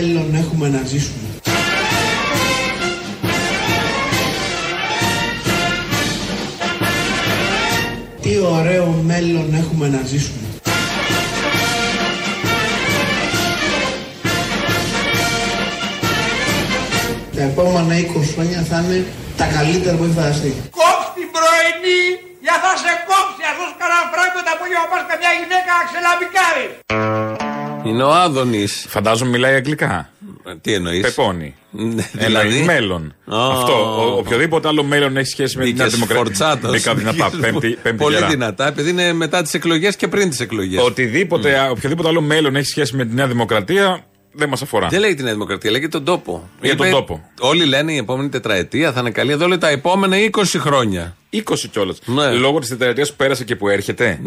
μέλλον έχουμε να ζήσουμε. Τι ωραίο μέλλον έχουμε να ζήσουμε. Τα επόμενα 20 χρόνια θα είναι τα καλύτερα που έχει φανταστεί. Κόψ την πρωινή για θα σε κόψει. Ας δώσει κανένα φράγκο τα απόγευμα πας καμιά γυναίκα αξελαμπικάρι. Είναι ο Άδωνης. Φαντάζομαι μιλάει αγγλικά. Τι εννοείς; Πεπώνει. Ναι, Δηλαδή δηλαδή. μέλλον. Α. Αυτό. Ο, οποιοδήποτε άλλο μέλλον έχει σχέση με την Νέα Μπήκε Δημοκρατία. φορτσάτος. Μπήκα δυνατά. Πέμπτη, πέμπτη Πολύ γερά. δυνατά, επειδή είναι μετά τις εκλογές και πριν τις εκλογές. Οτιδήποτε, α, οποιοδήποτε άλλο μέλλον έχει σχέση με τη Νέα Δημοκρατία δεν μας αφορά. Δεν λέει τη Νέα Δημοκρατία, λέει και τον τόπο. Για τον τόπο. Όλοι λένε η επόμενη τετραετία θα είναι καλή. Εδώ λέει τα επόμενα 20 χρόνια. 20 κιόλας. Ναι. Λόγω της τετραετίας που πέρασε και που έρχεται.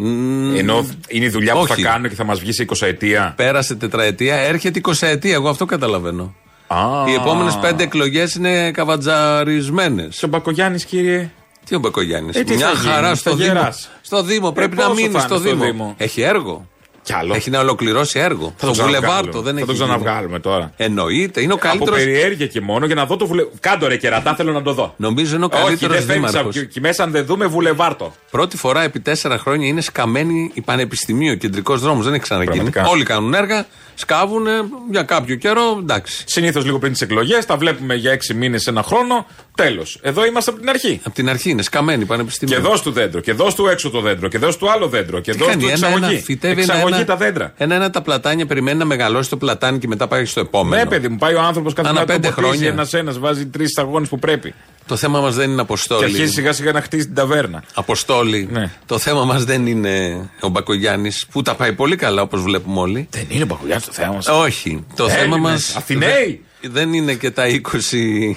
Ενώ είναι η δουλειά που όχι. θα κάνουμε και θα μας βγει σε 20 ετία. Πέρασε τετραετία, έρχεται 20 ετία. Εγώ αυτό καταλαβαίνω. Α. Οι επόμενες πέντε εκλογές είναι καβατζαρισμένες. Και ο Μπακογιάννης, κύριε. Τι ο Μπακογιάννης; Ε, τι Μια θα γίνει, χαρά θα στο Δήμο. γεράσει. Στο Δήμο πρέπει να πόσο μείνει θα στο είναι στο Δήμο. Δήμο; Έχει έργο. Κι άλλο. Έχει να ολοκληρώσει έργο. Θα το στο Βουλεβάρτο ξαναβγάλουμε. δεν Θα έχει. το γίνει. ξαναβγάλουμε τώρα. Εννοείται, είναι ο Από καλύτερο. περιέργεια και μόνο για να δω το βουλε... Κάντο ρε κερατά, θέλω να το δω. Νομίζω είναι ο Όχι, καλύτερο δεν θέλεις δήμαρχος. και εκεί μέσα αν δεν δούμε βουλεβάρτο. Πρώτη φορά επί τέσσερα χρόνια είναι σκαμμένη η Πανεπιστημίου, κεντρικός δρόμος. Δεν έχει ξαναγίνει. Πραγματικά. Όλοι κάνουν έργα, σκάβουν για κάποιο καιρό, εντάξει. Συνήθως λίγο πριν τις εκλογές, τα βλέπουμε για έξι μήνες, ένα χρόνο. Τέλος. Εδώ είμαστε από την αρχή. Από την αρχή είναι σκαμμένη η Και Πανεπιστημίου. δώσ' του δέντρο, και δώσ' του έξω το δέντρο, και δώσ' του άλλο δέντρο, και Τι δώσ' κάνει, του ένα-ένα, εξαγωγή. φυτεύει εξαγωγή ένα-ένα- τα δέντρα. Ένα-ένα τα πλατάνια περιμένει να μεγαλώσει το πλατάνι και μετά πάει στο επόμενο. Ναι, παιδί μου, πάει ο άνθρωπος κάθε Ανά μέρα πέντε χρόνια. ένα-ένα, βάζει τρεις σταγόνε που πρέπει. Το θέμα μας δεν είναι Και αποστόλη. αρχίζει σιγά σιγά να χτίσει την ταβέρνα. Αποστόλη. Ναι. Το θέμα μας δεν είναι ο Μπακογιάννης που τα πάει πολύ καλά όπως βλέπουμε όλοι. Δεν είναι παγκουλιά το θέμα μας. Όχι. Το θέμα μας. Αθηναίοι. Δεν είναι και τα 20.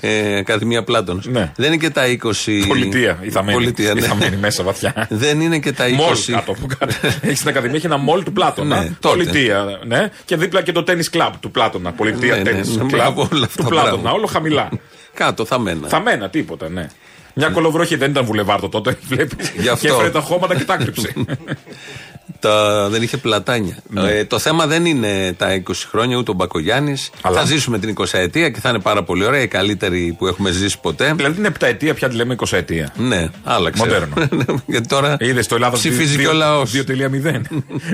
Ε, Ακαδημία Πλάτων. Ναι. Δεν είναι και τα 20. Πολιτεία. Ή θα μένει, Πολιτεία, ή ναι. θα μένει μέσα βαθιά. Δεν είναι και τα 20. Μολ κάτω που κάτω. Έχεις στην Ακαδημία, έχει ένα μολ του Πλάτωνα. Ναι, τότε. Πολιτεία, ναι. Και δίπλα και το τέννη κλαμπ του Πλάτωνα. Πολιτεία Ναι, ναι, τέννη ναι, κλαμπ μπράβο, όλα αυτά, του Πλάτωνα. μπράβο. Όλο χαμηλά. Κάτω θα μένα. Θα μένα, τίποτα, ναι. Μια κολοβροχή δεν ήταν βουλεβάρτο τότε, βλέπεις. Γι' αυτό. Και έφερε τα χώματα και τα κρύψε. Τα, δεν είχε πλατάνια. Ναι. Ε, το θέμα δεν είναι τα 20 χρόνια ούτε ο Μπακογιάννης. Αλλά- Θα ζήσουμε την 20 ετία και θα είναι πάρα πολύ ωραία, η καλύτερη που έχουμε ζήσει ποτέ. δηλαδή την επταετία πια τη λέμε 20 ετία. Ναι, άλλαξε. Μοντέρνο. Γιατί τώρα Είδες το Ελλάδα ψηφίζει και ο λαός. 2.0.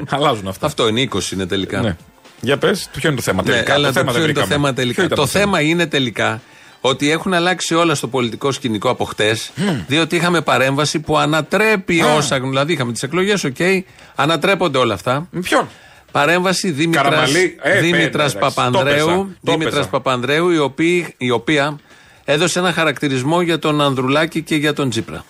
Αλλάζουν αυτά. Αυτό είναι 20 είναι τελικά. Ναι. Για πες, ποιο είναι το θέμα Ναι, τελικά. αλλά το θέμα ποιο δεν είναι το βρήκαμε. θέμα Ποιο τελικά. ήταν Το θέμα είναι τελικά ότι έχουν αλλάξει όλα στο πολιτικό σκηνικό από χτες, διότι είχαμε παρέμβαση που ανατρέπει όσα. Δηλαδή είχαμε τις εκλογές, οκ, ανατρέπονται όλα αυτά. Με ποιον; Παρέμβαση Δήμητρας, Καραμαλή. Ε, Δήμητρας πέντε, εντάξει. Το Παπανδρέου, έπαιζα. Το Δήμητρας έπαιζα. Παπανδρέου η, οποία, η οποία έδωσε ένα χαρακτηρισμό για τον Ανδρουλάκη και για τον Τσίπρα.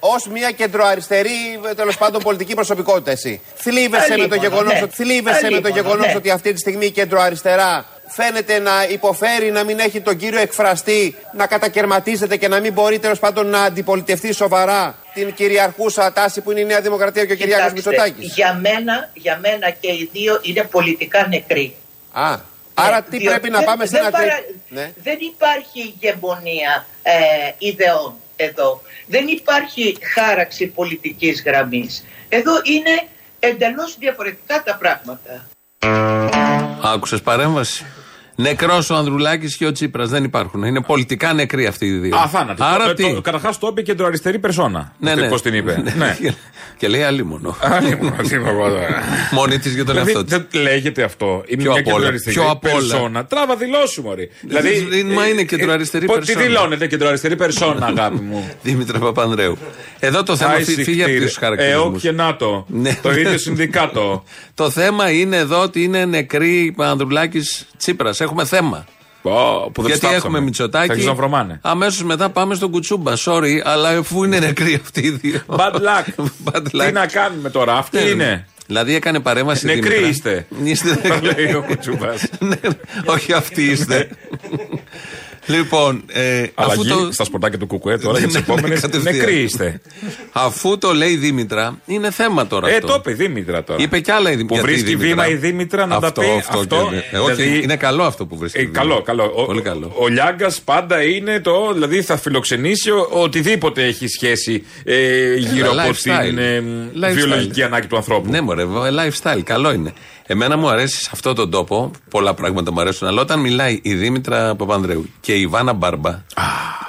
Ω μια κεντροαριστερή, τέλος πάντων, πολιτική προσωπικότητα, εσύ. Θλίβεσαι με το Αλίμονο, γεγονός ναι. ότι, θλίβεσαι με το Αλίμονο, γεγονός ναι. ότι αυτή τη στιγμή η κεντροαριστερά φαίνεται να υποφέρει να μην έχει τον κύριο εκφραστή, να κατακαιρματίζεται και να μην μπορεί τέλος πάντων να αντιπολιτευτεί σοβαρά την κυριαρχούσα τάση που είναι η Νέα Δημοκρατία και ο Κυριάκος Κοιτάξτε, Μητσοτάκης. Για μένα, για μένα και οι δύο είναι πολιτικά νεκροί. Α, άρα Ναι, τι διότι πρέπει να δεν- πάμε σε δεν ένα παρα- τρίτο. Ναι. Δεν υπάρχει ηγεμονία ε, ιδεών εδώ. Δεν υπάρχει χάραξη πολιτικής γραμμής. Εδώ είναι εντελώς διαφορετικά τα πράγματα. Άκουσες παρέμβαση; Νεκρός ο Ανδρουλάκης και ο Τσίπρας δεν υπάρχουν. Είναι πολιτικά νεκροί αυτοί οι δύο. Αθάνατο. Άρα τι; Καταρχάς το είπε κεντροαριστερή περσόνα. Ναι, ναι. Πώς την είπε. ναι. και λέει αλίμονο. Α, λοιπόν, τι είμαι εγώ τώρα. Μόνη της για τον Δηλαδή, εαυτό της. δεν λέγεται αυτό. Είναι Ποιο μια απ' όλα. κεντροαριστερή Ποιο απ' όλα. περσόνα. Τράβα δηλώσου, Μωρή. Δηλαδή, Μα είναι κεντροαριστερή ε, ε, περσόνα. Τι δηλώνεται κεντροαριστερή περσόνα, αγάπη μου; Δήμητρα Παπανδρέου. Εδώ το θέμα φύ- φύγει από τους χαρακτηρισμού. ΕΟΚ και ΝΑΤΟ. Ναι. Το ίδιο συνδικάτο. Το θέμα είναι εδώ ότι είναι νεκροί Ανδρουλάκης Τσίπρας. Έχουμε θέμα. Πω, που δεν Γιατί φτάσαμε. έχουμε Θα Μητσοτάκη. αρχίσουν να βρωμάνε. Αμέσως μετά πάμε στον Κουτσούμπα. Sorry, αλλά αφού είναι νεκροί αυτοί οι δύο. Bad luck. Bad luck. Τι να κάνουμε τώρα, αυτή Ναι, είναι. Δηλαδή έκανε παρέμβαση. Νεκροί Δήμητρα. είστε. Είστε Θα λέει ο Κουτσούμπας. Ναι, Όχι αυτοί είστε. Λοιπόν, ε, αφού Αλλαγή το, στα σπορτάκια του Κουκουέ τώρα για τις Ναι, ναι, επόμενες. κατευθείαν. Νεκροί είστε. αφού το λέει η Δήμητρα, είναι θέμα τώρα Ε, αυτό. το είπε η Δήμητρα τώρα. Είπε κι άλλα η Δήμητρα. Που βρίσκει βήμα η Δήμητρα να τα αυτό, πει αυτό. αυτό. και- ε, όχι, δηλαδή- είναι καλό αυτό που βρίσκει. Ε, βήμα. καλό, καλό. Ο, Πολύ καλό. Ο, Λιάγκας πάντα είναι το. Δηλαδή θα φιλοξενήσει ο- οτιδήποτε έχει σχέση ε, γύρω από Lifestyle. την ε, Lifestyle. βιολογική ανάγκη του ανθρώπου. Ναι, μωρέ, ε, lifestyle, καλό είναι. Εμένα μου αρέσει σε αυτόν τον τόπο, πολλά πράγματα μου αρέσουν, αλλά όταν μιλάει η Δήμητρα Παπανδρέου και η Ιβάνα Μπάρμπα,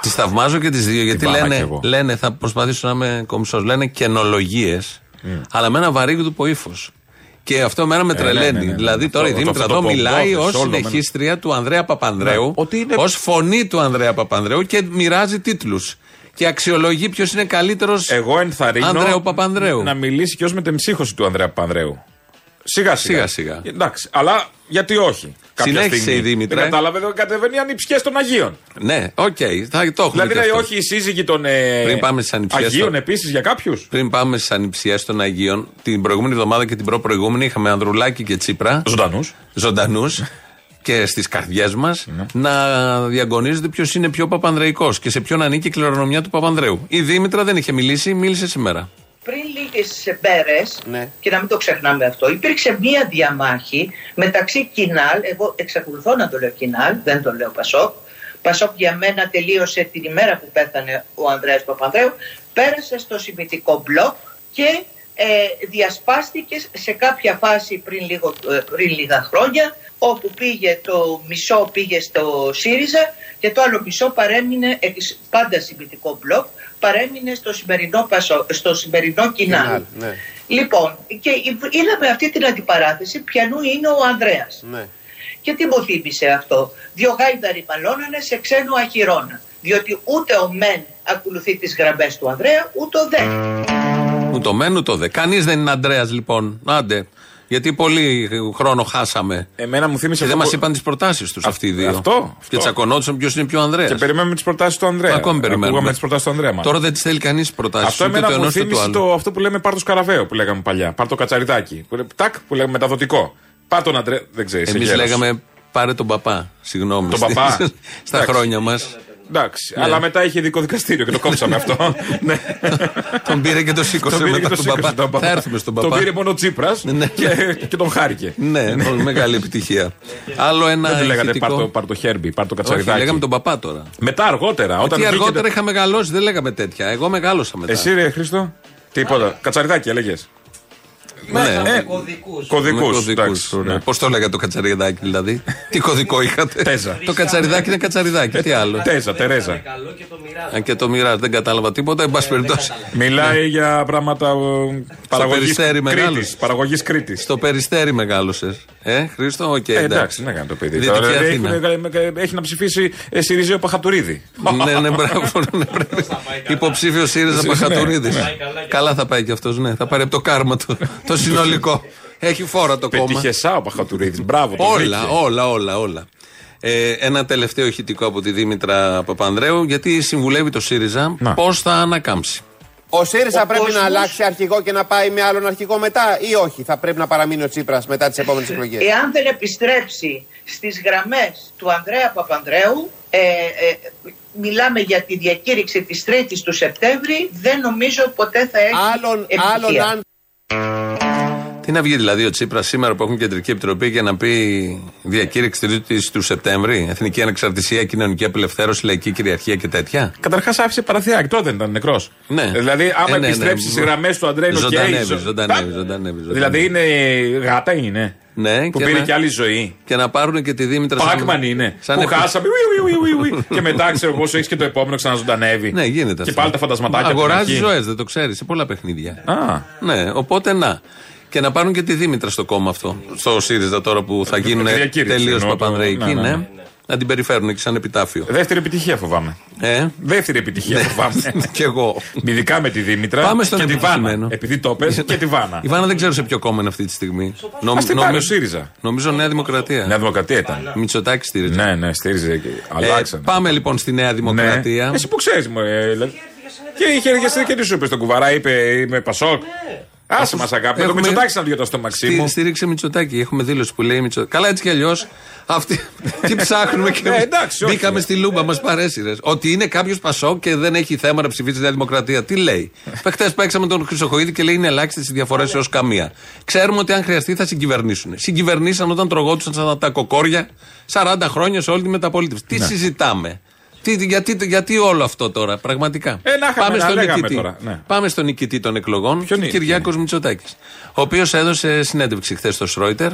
τις θαυμάζω και τις δύο, γιατί πάω κι λένε, εγώ. λένε, θα προσπαθήσω να είμαι κομισό, λένε κενολογίε, αλλά με ένα βαρύγδουπο ύφος. Και αυτό εμένα με Ε, ναι, τρελαίνει. ναι, ναι, ναι. δηλαδή Αυτό- τώρα η αυτό- Δήμητρα αυτό εδώ το μιλάει πομπόδες, ως όλο με ένα- συνεχίστρια του Ανδρέα Παπανδρέου, Ναι, ότι είναι- ως φωνή του Ανδρέα Παπανδρέου και μοιράζει τίτλους. Και αξιολογεί ποιος είναι καλύτερος Εγώ ενθαρρύνω Ανδρέου Παπανδρέου. να μιλήσει και ως μετεμψύχωση του Ανδρέα Παπανδρέου. Σιγά σιγά. Σιγά, σιγά. Εντάξει, αλλά γιατί όχι. Κάποια Συνέχισε στιγμή. η Δήμητρα. Δεν κατάλαβε, εδώ κατεβαίνει ανιψιές των Αγίων. Ναι, οκ, θα το έχουμε. Δηλαδή, και λέει, αυτό. όχι οι σύζυγοι των ε, Πριν πάμε στις ανιψιές Αγίων τώρα. επίσης για κάποιους; Πριν πάμε στις ανιψιές των Αγίων, την προηγούμενη εβδομάδα και την προ-προηγούμενη είχαμε Ανδρουλάκη και Τσίπρα, Ζωντανούς. ζωντανούς και στις καρδιές μας, Ναι. να διαγωνίζεται ποιος είναι πιο παπανδρεϊκός και σε ποιον ανήκει η κληρονομιά του Παπανδρέου. Η Δήμητρα δεν είχε μιλήσει, μίλησε σήμερα. Πριν λίγες μέρες, Ναι. και να μην το ξεχνάμε αυτό, υπήρξε μία διαμάχη μεταξύ Κινάλ, εγώ εξακολουθώ να το λέω Κινάλ, δεν το λέω Πασόκ, Πασόκ για μένα τελείωσε την ημέρα που πέθανε ο Ανδρέας Παπανδρέου, πέρασε στο συμμετικό μπλοκ και ε, διασπάστηκε σε κάποια φάση πριν, λίγο, ε, πριν λίγα χρόνια όπου πήγε το μισό πήγε στο ΣΥΡΙΖΑ και το άλλο μισό παρέμεινε ε, πάντα συμμετικό μπλοκ παρέμεινε στο σημερινό, Πασό, στο σημερινό Κινάλ. Κινάλ, ναι. Λοιπόν, και είδαμε αυτή την αντιπαράθεση ποιανού είναι ο Ανδρέας. Ναι. Και τι μου θύμισε αυτό; Δύο γάιδαροι μαλώνανε σε ξένο αχυρώνα. Διότι ούτε ο Μεν ακολουθεί τις γραμμές του Ανδρέα, ούτε ο Δε. Ούτε το μεν, ούτε το δε. Κανείς δεν είναι Αντρέα λοιπόν. Άντε. Γιατί πολύ χρόνο χάσαμε. Εμένα μου θύμισε Και δεν αυτό μας που- είπαν τις προτάσεις τους αυτοί οι δύο. αυτό, αυτό. Και τσακωνόντουσαν ποιος είναι πιο Ανδρέας. Και περιμένουμε τις προτάσεις του Ανδρέα. Ακόμη περιμένουμε. Ακούγαμε τις προτάσεις του Ανδρέα. μάλλον. Τώρα δεν τις θέλει κανείς τις προτάσεις Αυτό ούτε εμένα το μου ενός ούτε του θύμισε άλλου. το, αυτό που λέμε πάρ' το σκαραβαίο που λέγαμε παλιά. Πάρ' το κατσαριδάκι. Που, λέ- τάκ, που λέμε μεταδοτικό. Πάρ' τον Αντρέα. Δεν ξέρεις. Εμείς λέγαμε πάρε τον παπά. Συγγνώμη. Τον Στις- παπά. Στα Εντάξει. χρόνια μας. Εντάξει. Ναι. Αλλά μετά είχε ειδικό δικαστήριο και το κόψαμε αυτό. ναι. τον πήρε και το σήκωσε Τον πήρε μετά και το τον σήκωσε παπά. τον Θα έρθουμε στον Τον παπά. πήρε μόνο ο Τσίπρας Ναι. και, και τον χάρηκε. Ναι, ναι, μεγάλη επιτυχία. Άλλο ένα. Δεν του λέγατε ηχητικό- πάρ' το, πάρ' το χέρμπι, πάρ' το Όχι, κατσαριδάκι. λέγαμε τον παπά τώρα. Μετά αργότερα. Όταν Τι βγήκε αργότερα το- είχα μεγαλώσει, δεν λέγαμε τέτοια. Εγώ μεγάλωσα μετά. Εσύ ρε Χρήστο. Τίποτα. Κατσαριδάκι έλεγες. Ναι. Ε, Κωδικούς. Πώς το έλεγα το κατσαριδάκι, δηλαδή; Τι κωδικό είχατε; Τέζα. Το κατσαριδάκι είναι κατσαριδάκι. Τι άλλο; Τέζα, Τερέζα. Αν και το μοιράζει, δεν κατάλαβα τίποτα. Εν πάση περιπτώσει. Μιλάει για πράγματα παραγωγής Περιστέρι μεγάλος. Κρήτης. Παραγωγής Κρήτης. Στο περιστέρι μεγάλωσες. Ε, Χρήστο, οκ. Ε, εντάξει. εντάξει, να κάνει το παιδί. Δυτική Τώρα, δηλαδή, Αθήνα. έχουν- Έχει να ψηφίσει ε, Σιριζέο Παχατουρίδη. ναι, ναι, μπράβο. ναι, πρέπει. Υποψήφιο ΣΥΡΙΖΑ Ναι, Παχατουρίδης. ναι. Καλά θα πάει κι αυτός, ναι. Θα πάρει από το κάρμα του το συνολικό. Έχει φόρα το κόμμα. Πετυχεσά ο Παχατουρίδη. Μπράβο. το Όλα, βρήκε. όλα, όλα, όλα. Ε, ένα τελευταίο ηχητικό από τη Δήμητρα Παπανδρέου, γιατί συμβουλεύει το ΣΥΡΙΖΑ Να. πώς θα ανακάμψει. Ο ΣΥΡΙΖΑ Ο πρέπει κόσμος- να αλλάξει αρχηγό και να πάει με άλλον αρχηγό μετά ή όχι. Θα πρέπει να παραμείνει ο Τσίπρας μετά τις επόμενες εκλογές; Εάν δεν επιστρέψει στις γραμμές του Ανδρέα Παπανδρέου, ε, ε, μιλάμε για τη διακήρυξη της 3ης του Σεπτέμβρη, δεν νομίζω ποτέ θα έχει Άλλον, επιτυχία. άλλον αν Τι να βγει δηλαδή ο Τσίπρας σήμερα που έχουν κεντρική επιτροπή και να πει διακήρυξη τρίτη του Σεπτέμβρη, Εθνική Ανεξαρτησία, Κοινωνική Απελευθέρωση, Λαϊκή Κυριαρχία και τέτοια; Καταρχάς άφησε παραθυράκι, τότε δεν ήταν νεκρός. Ναι. Δηλαδή, άμα Ε, ναι, ναι. επιστρέψεις στις γραμμές του Αντρέα είναι οκ. Ζωντανεύεις, Ζω- ζωντανεύεις, Τα- ζωντανεύεις, ζωντανεύει. Δηλαδή είναι γάτα είναι; Ναι, Που και πήρε να- και άλλη ζωή. Και να πάρουν και τη Δήμητρα. σαν- Πάκμαν είναι. σαν που επι- χάσαμε. ουι, ουι, ουι, ουι, ουι. και μετά ξέρω εγώ, έχεις και το επόμενο ξαναζωντανεύει. Ναι, γίνεται Και αυτό. πάλι τα φαντασματάκια. από την Αγοράζεις αρχή. ζωές, δεν το ξέρεις, σε πολλά παιχνίδια. Α, Ναι, οπότε να. Και να πάρουν και τη Δήμητρα στο κόμμα αυτό. Στο ΣΥΡΙΖΑ τώρα που θα γίνουν τη διακήρυξη τελείως εννοώ, το- παπανδρεϊκοί, ναι, ναι, ναι, ναι. Να την περιφέρουν και σαν επιτάφιο. δεύτερη επιτυχία φοβάμαι. Ε, Δεύτερη επιτυχία φοβάμαι. κι εγώ. Ειδικά με τη Δήμητρα Πάμε στον και τη Βάνα. επιτυχημένο. Επειδή το πες και τη Βάνα. Η Βάνα δεν ξέρω σε ποιο κόμμα είναι αυτή τη στιγμή. Νομ- Ας την πάρει ο ΣΥΡΙΖΑ. Νομίζω Νέα Δημοκρατία. Νέα Δημοκρατία ήταν. Μητσοτάκη στήριζε. Ναι, ναι, στήριζε. και Ε, Αλλάξανε. πάμε λοιπόν στη Νέα Δημοκρατία. Ναι. Εσύ που ξέρεις, μου. Ε, λε- και είχε εργαστεί και τι σου είπε στον κουβαρά, είπε Είμαι Πασόκ. Άσε μας αγάπη. Το Έχουμε- Μητσοτάκης να βγει στο μαξί μου. Στη, στήριξε Μητσοτάκη. Έχουμε δήλωση που λέει Μητσοτάκη. Καλά, έτσι κι αλλιώς. Αυτοί. Τι ψάχνουμε και Ναι, εντάξει, όχι. Μπήκαμε στη λούμπα, μας παρέσυρες. Ότι είναι κάποιος Πασό και δεν έχει θέμα να ψηφίσει τη Νέα Δημοκρατία. Τι λέει; Χθε παίξαμε τον Χρυσοχοίδη και λέει είναι ελάχιστες οι διαφορές έως καμία. Ξέρουμε ότι αν χρειαστεί θα συγκυβερνήσουν. Συγκυβερνήσαν όταν τρογόντουσαν σαν τα κοκόρια 40 χρόνια σε όλη τη μεταπολίτευση. Τι συζητάμε; Τι, γιατί, γιατί όλο αυτό τώρα, πραγματικά; Ε, να είχαμε να στον λέγαμε νικητή. τώρα, ναι. Πάμε στον νικητή των εκλογών, Ποιον είναι, Κυριάκος Μητσοτάκης. Ο οποίος έδωσε συνέντευξη χθες στο Σρόιτερ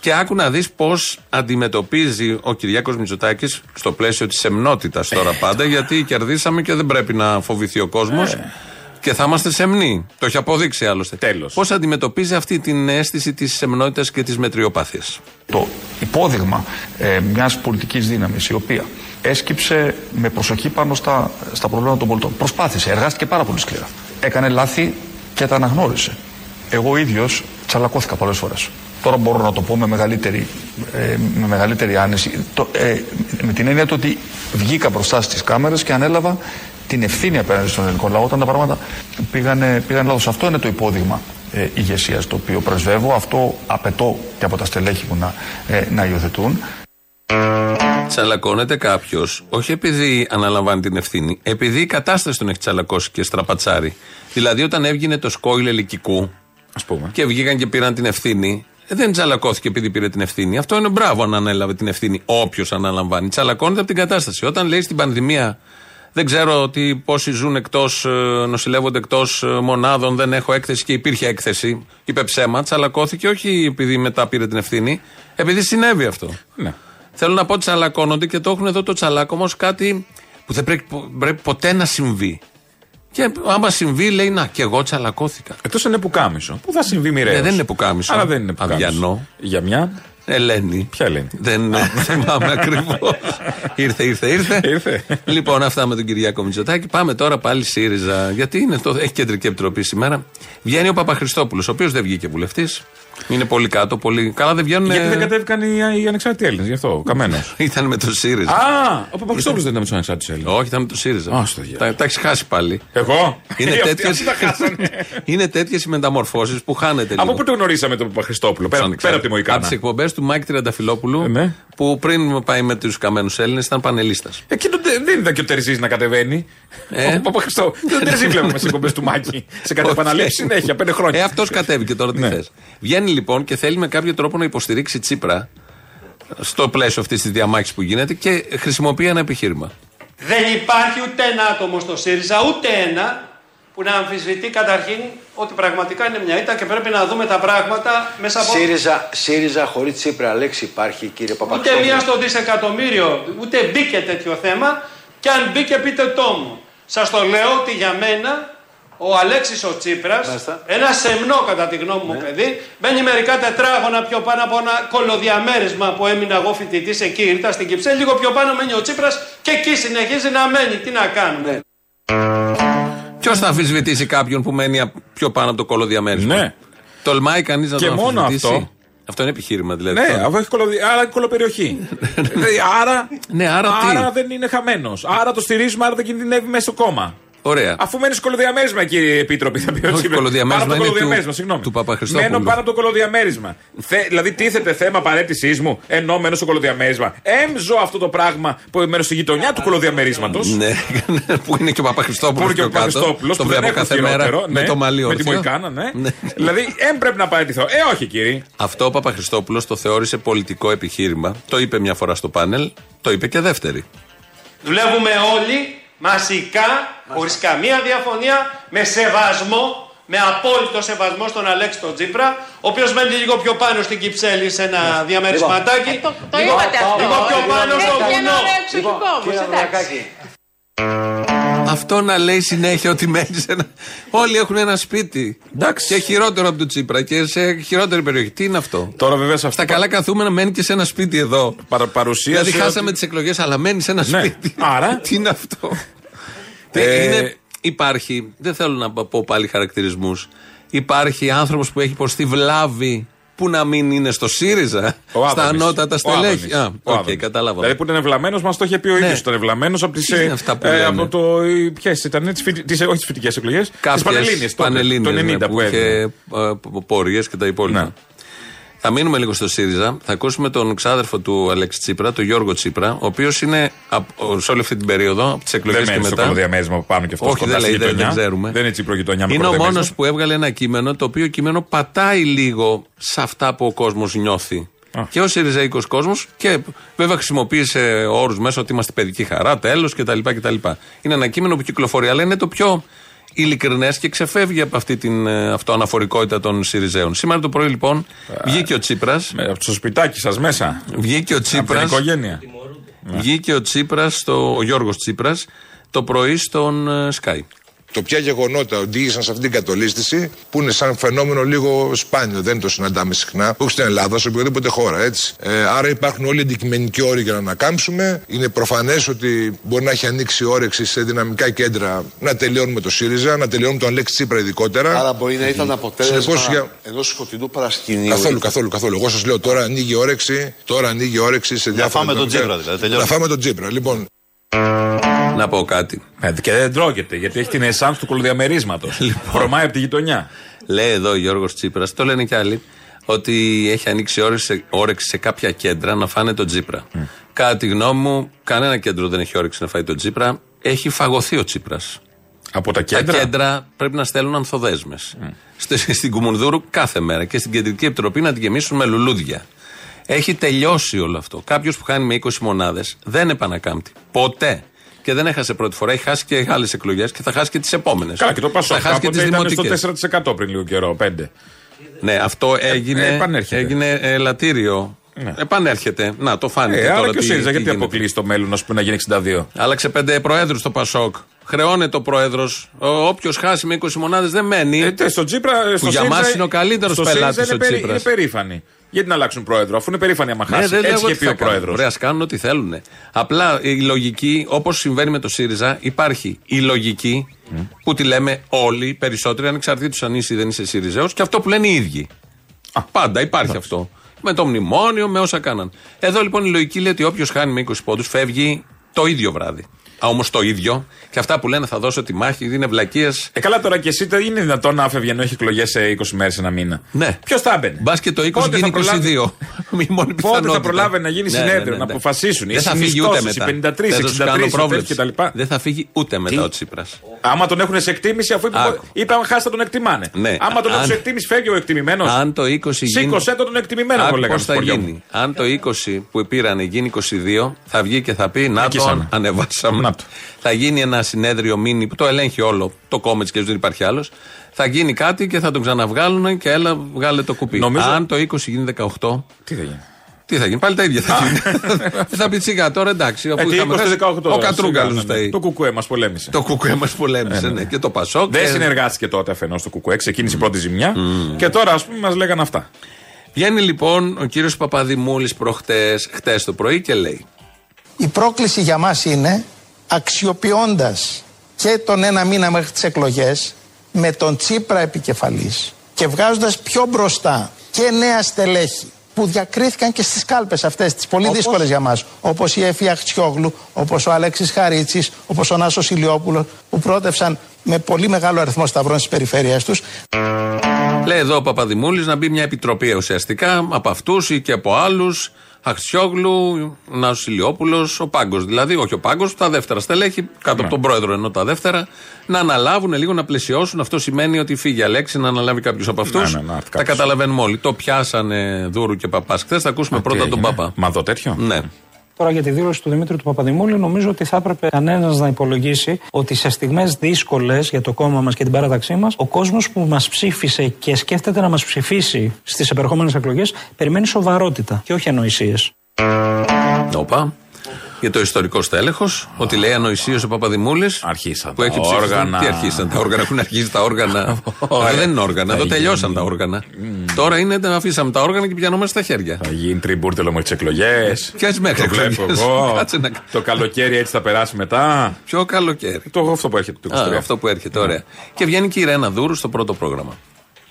και άκου να δεις πώς αντιμετωπίζει ο Κυριάκος Μητσοτάκης στο πλαίσιο της εμνότητα τώρα πάντα, γιατί κερδίσαμε και δεν πρέπει να φοβηθεί ο κόσμος. Και θα είμαστε σεμνοί. Το έχει αποδείξει άλλωστε. Τέλος. Πώς αντιμετωπίζει αυτή την αίσθηση της σεμνότητας και της μετριοπάθειας; το υπόδειγμα ε, μιας πολιτικής δύναμης η οποία έσκυψε με προσοχή πάνω στα, στα προβλήματα των πολιτών. Προσπάθησε, εργάστηκε πάρα πολύ σκληρά. Έκανε λάθη και τα αναγνώρισε. Εγώ ίδιος τσαλακώθηκα πολλές φορές. Τώρα μπορώ να το πω με μεγαλύτερη, ε, με μεγαλύτερη άνεση. Το, ε, με την έννοια του ότι βγήκα μπροστά στις κάμερες και ανέλαβα την ευθύνη απέναντι στον ελληνικό λαό όταν τα πράγματα πήγανε, πήγαν λάθος. Αυτό είναι το υπόδειγμα ε, ηγεσίας το οποίο πρεσβεύω. Αυτό απαιτώ και από τα στελέχη μου να, ε, να υιοθετούν. Τσαλακώνεται κάποιος, όχι επειδή αναλαμβάνει την ευθύνη, επειδή η κατάσταση τον έχει τσαλακώσει και στραπατσάρει. Δηλαδή, όταν έβγαινε το σκόιλ ελικικού Α πούμε. και βγήκαν και πήραν την ευθύνη, ε, δεν τσαλακώθηκε επειδή πήρε την ευθύνη. Αυτό είναι μπράβο αν ανέλαβε την ευθύνη. Όποιος αναλαμβάνει. Τσαλακώνεται από την κατάσταση. Όταν λέει στην πανδημία, δεν ξέρω ότι πόσοι ζουν εκτός, νοσηλεύονται εκτός μονάδων, δεν έχω έκθεση και υπήρχε έκθεση, είπε ψέμα. Τσαλακώθηκε όχι επειδή μετά πήρε την ευθύνη, επειδή συνέβη αυτό. Ναι. Θέλω να πω ότι τσαλακώνονται και το έχουν εδώ το τσαλάκωμα ως κάτι που δεν πρέπει, πρέπει ποτέ να συμβεί. Και άμα συμβεί, λέει Να, και εγώ τσαλακώθηκα. Εκτός είναι πουκάμισο. Πού θα συμβεί μοιραίος; Ναι, δεν είναι πουκάμισο. Αλλά δεν είναι πουκάμισο. Αυγιανό. Για μια; Ελένη. Ποια Ελένη; Δεν θυμάμαι ακριβώς. ήρθε, ήρθε, ήρθε. Ήρθε. λοιπόν, αυτά με τον Κυριάκο Μητσοτάκη. Πάμε τώρα πάλι ΣΥΡΙΖΑ. Γιατί είναι το, έχει κεντρική επιτροπή σήμερα. Βγαίνει ο Παπαχριστόπουλος, ο οποίος δεν βγήκε βουλευτής. Είναι πολύ κάτω, πολύ. Καλά δεν βγαίνουν. Γιατί δεν κατέβηκαν οι, οι ανεξάρτητοι Έλληνες, γι' αυτό. Καμένος. Ήταν με το ΣΥΡΙΖΑ. Α, ο Παπαχριστόπουλος δεν ήταν με τους ανεξάρτητους Έλληνες. Όχι, ήταν με το ΣΥΡΙΖΑ. Α, στο διάλογο. τα, τα έχεις χάσει πάλι. Εγώ; Είναι Ε, αυτοί- τέτοιες, αυτοί τα χάσανε. είναι τέτοιες οι μεταμορφώσεις που χάνεται λίγο. Από πού το γνωρίσαμε τον Παπαχριστόπουλο, πέρα, Σαν- πέρα από τη Από Μοϊκανό. τις εκπομπές του Μάικ Τριανταφυλόπουλου, Ε, ναι. που πριν πάει με τους καμένους Έλληνες ήταν πανελίστας. Εκείνο δεν δεν είδα και ο Τερζής να κατεβαίνει. Ε; Ο Παπαχριστό. Δεν Τερζής βλέπουμε σε εκπομπές του Μάκη. Σε κάτι Οκ. επαναλήψει συνέχεια, πέντε Ε, χρόνια. αυτός κατέβηκε τώρα τι Ναι. θες. Βγαίνει λοιπόν και θέλει με κάποιο τρόπο να υποστηρίξει Τσίπρα στο πλαίσιο αυτής της διαμάχης που γίνεται και χρησιμοποιεί ένα επιχείρημα. Δεν υπάρχει ούτε ένα άτομο στο ΣΥΡΙΖΑ, ούτε ένα, που να αμφισβητεί καταρχήν ότι πραγματικά είναι μια ήττα και πρέπει να δούμε τα πράγματα μέσα από. ΣΥΡΙΖΑ, ΣΥΡΙΖΑ χωρίς Τσίπρα λέξη υπάρχει κύριε Ούτε Παπαχριστόπουλο. μία στο δισεκατομμύριο, ούτε μπήκε τέτοιο θέμα. Και αν μπήκε, πείτε το μου. Σας το λέω ότι για μένα ο Αλέξης ο Τσίπρας, Μάλιστα. ένα σεμνό κατά τη γνώμη μου παιδί, μπαίνει μερικά τετράγωνα πιο πάνω από ένα κολοδιαμέρισμα που έμεινα εγώ φοιτητής εκεί, ήρθα στην Κυψέλη. Λίγο πιο πάνω μένει ο Τσίπρας και εκεί συνεχίζει να μένει. Τι να κάνουμε; Ποιος θα αμφισβητήσει κάποιον που μένει απ- πιο πάνω από το κολοδιαμέρισμα; Ναι. Τολμάει κανείς να Και το μόνο αμφισβητήσει; αυτό. Αυτό είναι επιχείρημα δηλαδή. Ναι, Αυτό. αφού έχει κολοδι... άρα έχει κολοπεριοχή. Δηλαδή, άρα, Ναι, άρα τι; δεν είναι χαμένος. Άρα το στηρίζουμε, άρα δεν κινδυνεύει μέσα στο κόμμα. Ωραία. Αφού μένει στο κολοδιαμέρισμα, κύριε Επίτροπη, θα πει ο Όχι, Τσίπρας. κολοδιαμέρισμα Πάνω από το είναι του- κολοδιαμέρισμα, συγγνώμη. του Παπαχριστόπουλου. Μένω πάνω από το κολοδιαμέρισμα. Θε, δηλαδή, τίθεται θέμα παρέτησής μου, ενώ μένω στο κολοδιαμέρισμα. Έμζω αυτό το πράγμα που μένω στη γειτονιά του κολοδιαμερίσματος. Ναι, που είναι και ο Παπαχριστόπουλο. Που είναι και ο Παπαχριστόπουλο Το που δεν βλέπω έχω κάθε μέρα χειρότερο. με ναι, το μαλλί Με τη όρθιο. Μοϊκάνα, ναι. Ναι. Δηλαδή, εμ πρέπει να παραιτηθώ. Ε, όχι, κύριε. Αυτό ο Παπαχριστόπουλο το θεώρησε πολιτικό επιχείρημα. Το είπε μια φορά στο πάνελ, το είπε και δεύτερη. Δουλεύουμε όλοι μαζικά, χωρίς καμία διαφωνία, με σεβασμό, με απόλυτο σεβασμό στον Αλέξη τον Τσίπρα, ο οποίος μένει λίγο πιο πάνω στην Κυψέλη σε ένα διαμερισματάκι. Το, το λίγο, είπατε αυτό. λίγο πιο πάνω στο Έχει ένα βουνό. ωραίο εξοχικό Αυτό να λέει συνέχεια ότι μένει σε ένα. Όλοι έχουν ένα σπίτι. Εντάξει. Και χειρότερο από το Τσίπρα και σε χειρότερη περιοχή. Τι είναι αυτό; Τώρα, βέβαια, σε Στα αυτό καλά καθούμενα μένει και σε ένα σπίτι εδώ. παρα, παρουσίασε. Δηλαδή χάσαμε ότι- τις εκλογές, αλλά μένει σε ένα Ναι. σπίτι. Άρα; Τι είναι αυτό; Ε, είναι, υπάρχει, δεν θέλω να πω πάλι χαρακτηρισμούς. Υπάρχει άνθρωπος που έχει υποστεί βλάβη που να μην είναι στο ΣΥΡΙΖΑ, Ο στα Άδωνης. ανώτατα Ο στελέχη. Άδωνης. Α, Ο οκ, Άδωνης. κατάλαβα. Δηλαδή που ήταν εβλαμμένο, μας το είχε πει ο Ναι. ίδιος. Ήταν εβλαμμένο από τις. Τι είναι αυτά που λένε; από το. Ποιες ήταν, τις φοιτι- τις- όχι τις φοιτητικές εκλογές. Τις Κάποιες Πανελλήνιες τότε. Πανελλήνιες, Το 90 ναι, που είχε έδινε. πορείες και τα υπόλοιπα. Ναι. Θα μείνουμε λίγο στο ΣΥΡΙΖΑ. Θα ακούσουμε τον ξάδερφο του Αλέξη Τσίπρα, τον Γιώργο Τσίπρα, ο οποίος είναι απ- σε όλη αυτή την περίοδο, από τις εκλογές Δεν και μένει στο μετά. κολοδιαμέρισμα που πάνω και αυτό Όχι, κοντά δεν στη λέει, δεν, γειτονιά. δεν ξέρουμε. Δεν είναι τσίπρο γειτονιά με Είναι ο κολοδιαμέρισμα. μόνος που έβγαλε ένα κείμενο το οποίο κείμενο πατάει λίγο σε αυτά που ο κόσμος νιώθει. Και ο Σιριζαϊκό κόσμος και βέβαια χρησιμοποίησε όρους μέσα ότι είμαστε παιδική χαρά, τέλος κτλ, κτλ. Είναι ένα κείμενο που κυκλοφορεί, αλλά είναι το πιο ειλικρινές και ξεφεύγει από αυτή την ε, αυτοαναφορικότητα των Σιριζέων. Σήμερα το πρωί λοιπόν βγήκε ο Τσίπρας. Από το σπιτάκι σας μέσα. Βγήκε ο Από την Τσίπρας. οικογένεια. Βγήκε ο Τσίπρας, ο Γιώργος Τσίπρας, το πρωί στον ε, Sky. Το ποια γεγονότα οδήγησαν σε αυτή την κατολίσθηση, που είναι σαν φαινόμενο λίγο σπάνιο, δεν το συναντάμε συχνά, όχι στην Ελλάδα, σε οποιαδήποτε χώρα, έτσι. Ε, άρα υπάρχουν όλοι οι αντικειμενικοί όροι για να ανακάμψουμε. Είναι προφανές ότι μπορεί να έχει ανοίξει όρεξη σε δυναμικά κέντρα να τελειώνουμε το ΣΥΡΙΖΑ, να τελειώνουμε τον Αλέξη Τσίπρα ειδικότερα. Άρα μπορεί να ήταν αποτέλεσμα Συνεπώς, για- ενός σκοτεινού παρασκηνίου. Καθόλου, καθόλου, καθόλου. Εγώ σας λέω τώρα ανοίγει όρεξη, τώρα ανοίγει όρεξη σε διάφορα. φάμε τον δυναμικά- Τσίπρα, δηλαδή, τελειώνει. Να φάμε τον Τσίπρα. Λοιπόν, Να πω κάτι. Ε, Και δεν τρώγεται, γιατί έχει την εσάνς του κολοδιαμερίσματο. Χρωμάει από τη γειτονιά. Λέει εδώ ο Γιώργος Τσίπρας, το λένε και άλλοι, ότι έχει ανοίξει όρεξη, όρεξη σε κάποια κέντρα να φάνε τον Τσίπρα. Κατά τη γνώμη μου, κανένα κέντρο δεν έχει όρεξη να φάει τον Τσίπρα. Έχει φαγωθεί ο Τσίπρας. Από τα κέντρα. Τα κέντρα; πρέπει να στέλνουν ανθοδέσμες. Στην Κουμουνδούρου κάθε μέρα και στην Κεντρική Επιτροπή να την γεμίσουν με λουλούδια. Έχει τελειώσει όλο αυτό. Κάποιος που χάνει με 20 μονάδες δεν επανακάμπτει. Ποτέ. Και δεν έχασε πρώτη φορά. Έχει χάσει και άλλες εκλογές και θα χάσει και τις επόμενες. Καλά, και το Πασόκ. Θα χάσει και τις Κάποτε ήταν δημοτικές. στο 4% πριν λίγο καιρό, 5. Ναι, αυτό έγινε, ε, επανέρχεται. έγινε ελαττήριο. Επανέρχεται. Να, το φάνηκε Ε, τώρα. άρα και ο τι- ΣΥΡΙΖΑ τι γιατί γίνεται. αποκλείει στο μέλλον, ας πούμε, να γίνει 62. Άλλαξε πέντε προέδρους στο Πασόκ. Χρεώνεται ο πρόεδρος. Όποιος χάσει με 20 μονάδες δεν μένει. Ε, τε, στο Τσίπρα, στο για ΣΥΡΙΖΑ- μας είναι ο καλύτερος στο πελάτης ΣΥΡΙΖΑ ο είναι, περί- Τσίπρας. είναι περήφανοι. Γιατί να αλλάξουν πρόεδρο, αφού είναι περήφανοι άμα χάσει. Ναι, δεν λέω Έτσι εγώ είχε τι πει θα ο κάνουν. πρόεδρος. Ωραία, ας κάνουν ό,τι θέλουν. Απλά η λογική, όπως συμβαίνει με το ΣΥΡΙΖΑ, υπάρχει η λογική που τη λέμε όλοι, οι περισσότεροι, ανεξαρτήτως αν είσαι ή δεν είσαι ΣΥΡΙΖΑΕΟ, και αυτό που λένε οι ίδιοι. Πάντα υπάρχει αυτό. Με το μνημόνιο, με όσα κάναν. Εδώ λοιπόν η λογική λέει ότι όποιος χάνει με 20 πόντους φεύγει το ίδιο βράδυ. Όμως το ίδιο και αυτά που λένε θα δώσω τη μάχη, είναι βλακίες. Ε, καλά τώρα και εσύ δεν είναι δυνατόν να φεύγει ενώ έχει εκλογές σε 20 μέρες ένα μήνα. Ναι. Ποιος θα έμπαινε; Μπας και το 20 Πότε γίνει θα προλάβει- 22. Μη μόνη Πότε θα πιθανότητα. προλάβει να γίνει Ναι, συνέδριο, ναι, ναι, να ναι. αποφασίσουν. Οι Δεν θα φύγει ούτε συνιστώσεις, μετά. οι 53, Δεν θα σου 63, κάνω οι πρόβλεψη. κτλ. Δεν θα φύγει ούτε μετά Τι; ο Τσίπρας. Άμα τον έχουν σε εκτίμηση, αφού είπε, Άκου. είπαμε χάσει θα τον εκτιμάνε. Ναι. Άμα τον Αν- έχουν σε εκτίμηση, φεύγει ο εκτιμημένος. Αν το 20 γίνει. Σήκωσε τον τον εκτιμημένο, Άκου το λέγανε πώς στο θα χωριό μου. γίνει. Αν το 20 που πήρανε γίνει 22, θα βγει και θα πει Να το Νικήσαμε. ανεβάσαμε. Να το. Θα γίνει ένα συνέδριο μήνυ που το ελέγχει όλο το κόμμα και δεν υπάρχει άλλος. Θα γίνει κάτι και θα τον ξαναβγάλουν και έλα βγάλε το κουπί. Νομίζω- Αν το 20 γίνει 18, Τι θα γίνει; τι θα γίνει, πάλι τα ίδια θα γίνει. θα πει σιγά τώρα εντάξει. Ε, Αφού τι, είχαμε 20 χάσει, 18. ο Κατρούγκαλος σιγά, ναι, ναι. φταίει. Το κουκουέ μας πολέμησε. Το κουκουέ μας πολέμησε, ναι. Και το Πασόκ. Δεν και- συνεργάστηκε τότε αφενός το κουκουέ, ξεκίνησε η πρώτη ζημιά. Και τώρα, ας πούμε, μας λέγανε αυτά. Βγαίνει λοιπόν ο κύριος Παπαδημούλης προχτές, χτες το πρωί και λέει. Η πρόκληση για μας είναι αξιοποιώντας και τον ένα μήνα μέχρι τις εκλογές με τον Τσίπρα επικεφαλής και βγάζοντας πιο μπροστά και νέα στελέχη που διακρίθηκαν και στις κάλπες αυτές τις πολύ δύσκολες για μας όπως η Εφη Αχτσιόγλου, όπως ο Αλέξης Χαρίτσης, όπως ο Νάσος Ηλιόπουλος που πρότευσαν με πολύ μεγάλο αριθμό σταυρών στις περιφέρειες τους Λέει εδώ ο Παπαδημούλης να μπει μια επιτροπή ουσιαστικά από αυτούς ή και από άλλους. Αχτσιόγλου, Νάσο Ηλιόπουλο, ο Πάγκος. Δηλαδή, όχι ο Πάγκος, τα δεύτερα στελέχη, κάτω από τον πρόεδρο ενώ τα δεύτερα, να αναλάβουν λίγο να πλαισιώσουν. Αυτό σημαίνει ότι φύγει η Αλέξη να αναλάβει κάποιος από αυτούς. Ναι, ναι, να έρθει τα κάποιος. καταλαβαίνουμε όλοι. Το πιάσανε Δούρου και Παπάς χθες. Θα ακούσουμε πρώτα τον Παπά. Μα δω τέτοιο. Ναι. Τώρα για τη δήλωση του Δημήτρη του Παπαδημούλη, νομίζω ότι θα έπρεπε κανένας να υπολογίσει ότι σε στιγμές δύσκολες για το κόμμα μας και την παράταξή μας, ο κόσμος που μας ψήφισε και σκέφτεται να μας ψηφίσει στις επερχόμενες εκλογές, περιμένει σοβαρότητα και όχι ανοησίες. Όπα. Για το ιστορικό στέλεχος, ότι λέει ανοησίω ο Παπαδημούλης. Αρχίσαν Που τα έχει ψηφιστεί. όργανα. Τι αρχίσαν τα όργανα, έχουν αρχίσει τα όργανα. Ωραία. Εδώ δεν είναι όργανα, εδώ Θα τελειώσαν γίνει. τα όργανα. Τώρα είναι, τα αφήσαμε τα όργανα και πιανόμαστε στα χέρια. Θα γίνει τrimbourtελο με τι εκλογές. Ποιες μέχρι Το βλέπω εκλογές. εγώ. Κάτσε να- Το καλοκαίρι έτσι θα περάσει μετά. Πιο καλοκαίρι. Το αυτό που έρχεται το 23. Α, αυτό που έρχεται, ωραία. Και βγαίνει και η Ρένα Δούρου στο πρώτο πρόγραμμα.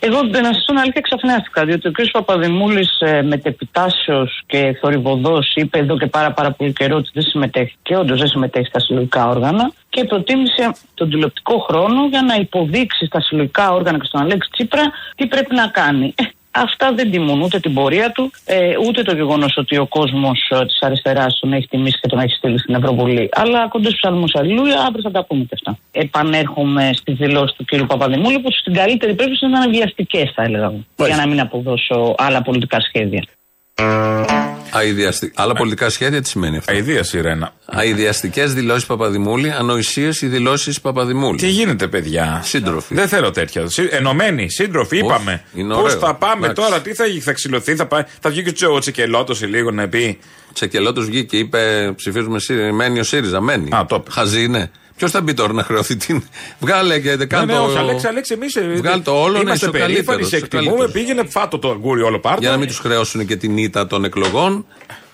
Εγώ να σας πω αλήθεια ξαφνιάστηκα, διότι ο κ. Παπαδημούλης ε, μετεπιτάσεως και θορυβοδός είπε εδώ και πάρα, πάρα πολύ καιρό ότι δεν συμμετέχει και όντως δεν συμμετέχει στα συλλογικά όργανα και προτίμησε τον τηλεοπτικό χρόνο για να υποδείξει στα συλλογικά όργανα και στον Αλέξη Τσίπρα τι πρέπει να κάνει. Ε, Αυτά δεν τιμούν ούτε την πορεία του, ε, ούτε το γεγονός ότι ο κόσμος ε, της αριστεράς τον έχει τιμήσει και τον έχει στείλει στην Ευρωβουλή. Αλλά κοντές ψαλμούς αλληλούια, αύριο θα τα πούμε και αυτά. Επανέρχομαι στη δηλώση του κ. Παπαδημούλη, που στην καλύτερη περίπτωση ήταν βιαστικές, θα έλεγα εγώ. Για να μην αποδώσω άλλα πολιτικά σχέδια. Αειδιαστι... Άλλα πολιτικά σχέδια τι σημαίνει αυτό; Αιδία σιρένα. Αειδιαστικές δηλώσεις Παπαδημούλη, ανοησίες οι δηλώσεις Παπαδημούλη. Τι γίνεται, παιδιά; Σύντροφοι. Δεν θέλω τέτοια. Συ- Ενωμένοι, σύντροφοι, Όχι, είπαμε. είναι Πώς ωραίο. θα πάμε Εντάξει. τώρα, τι θα, γίνει, θα ξυλωθεί, θα, πάει, θα βγει και ο Τσεκελώτος σε λίγο να πει. Τσεκελώτος βγήκε, είπε ψηφίζουμε ΣΥΡΙΖΑ. Μένει ο ΣΥΡΙΖΑ. Μένει. Α, το είπε. Χαζή είναι. Ποιος θα μπει τώρα να χρεωθεί την. Βγάλε και Ναι, κάνε ναι, το. όχι, Αλέξη, Αλέξη, εμείς Βγάλ' το όλο να είμαστε είσαι ο περήφανοι, καλύτερος, σε ο εκτιμούμε. καλύτερος. Πήγαινε φάτο το αγκούρι όλο πάρτο. Για να μην τους χρεώσουν και την ήττα των εκλογών.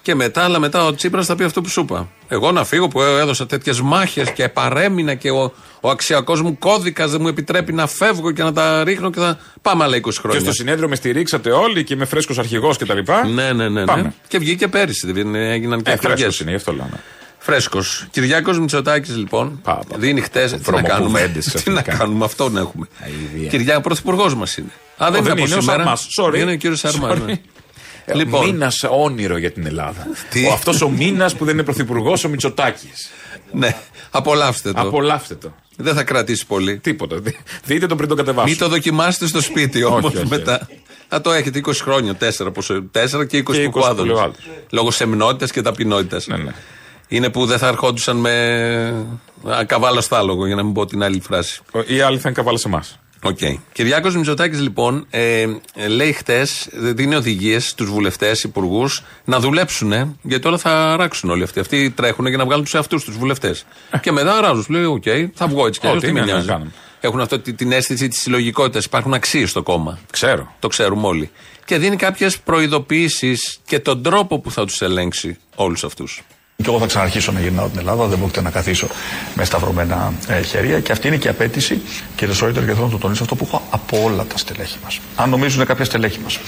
Και μετά, αλλά μετά ο Τσίπρας θα πει αυτό που σου είπα. Εγώ να φύγω που έδωσα τέτοιες μάχες και παρέμεινα και ο, ο αξιακός μου κώδικας δεν μου επιτρέπει να φεύγω και να τα ρίχνω και θα πάμε άλλα 20 Και χρόνια. στο συνέδριο με στηρίξατε όλοι και είμαι φρέσκος αρχηγός κτλ. Ναι, ναι, ναι, ναι. Πάμε. Και βγήκε πέρυσι, δεν έγιναν και Ε, εκλογές. φρέσκος είναι, γι' αυτό λέω. Ναι. Φρέσκος. Κυριάκος Μητσοτάκης, λοιπόν, Πα, πα, δίνει χτες. Τι να Βρωμοκουβέντες κάνουμε; Τι να ξαφνικά. κάνουμε, αυτόν έχουμε. Αηδία. Κυριάκο, πρωθυπουργός μας είναι. Α, δεν Ω, είναι από είναι ο σήμερα. Σαρμάς. Sorry. Είναι ο κύριος Σαρμάς. Sorry. Ε, Λοιπόν. Μήνας όνειρο για την Ελλάδα. Τι; Ο αυτός ο μήνας που δεν είναι πρωθυπουργός, ο Μητσοτάκης. Ναι, απολαύστε το. Απολαύστε το. Δεν θα κρατήσει πολύ. Τίποτα. Δι- Δείτε το πριν το κατεβάσω. Μην το δοκιμάσετε στο σπίτι όμως Όχι, όχι. μετά. Θα το έχετε 20 χρόνια, 4, πόσο, 4 και 20 Και 20 που που άδωνε. λέει ο άλλος. Λόγω σεμνότητας και ταπεινότητας. Ναι, ναι. Είναι που δεν θα ερχόντουσαν με καβάλα στο άλογο, για να μην πω την άλλη φράση. Οι άλλοι θα είναι καβάλα σε εμάς. Οκ. Κυριάκος Μητσοτάκης, λοιπόν, ε, ε, λέει χτες, δίνει οδηγίες στους βουλευτές, υπουργούς να δουλέψουν, ε, γιατί όλα θα αράξουν όλοι αυτοί. Αυτοί τρέχουν για να βγάλουν τους εαυτούς τους βουλευτές. και μετά αράζουν. Λέει, Οκ, θα βγω έτσι κι αλλιώς. Ό,τι Τι με είναι να νοιάζει. κάνουμε. Έχουν αυτό τη- την αίσθηση της συλλογικότητας. Υπάρχουν αξίες στο κόμμα. Ξέρω. Το ξέρουμε όλοι. Και δίνει κάποιες προειδοποιήσεις και τον τρόπο που θα τους ελέγξει όλους αυτούς. Και εγώ θα ξαναρχίσω να γυρνάω την Ελλάδα, δεν πρόκειται να καθίσω με σταυρωμένα ε, χέρια. Και αυτή είναι και η απέτηση, κύριε Σόιτερ, και θέλω να το τονίσω αυτό που έχω από όλα τα στελέχη μας. Αν νομίζουν κάποια στελέχη μας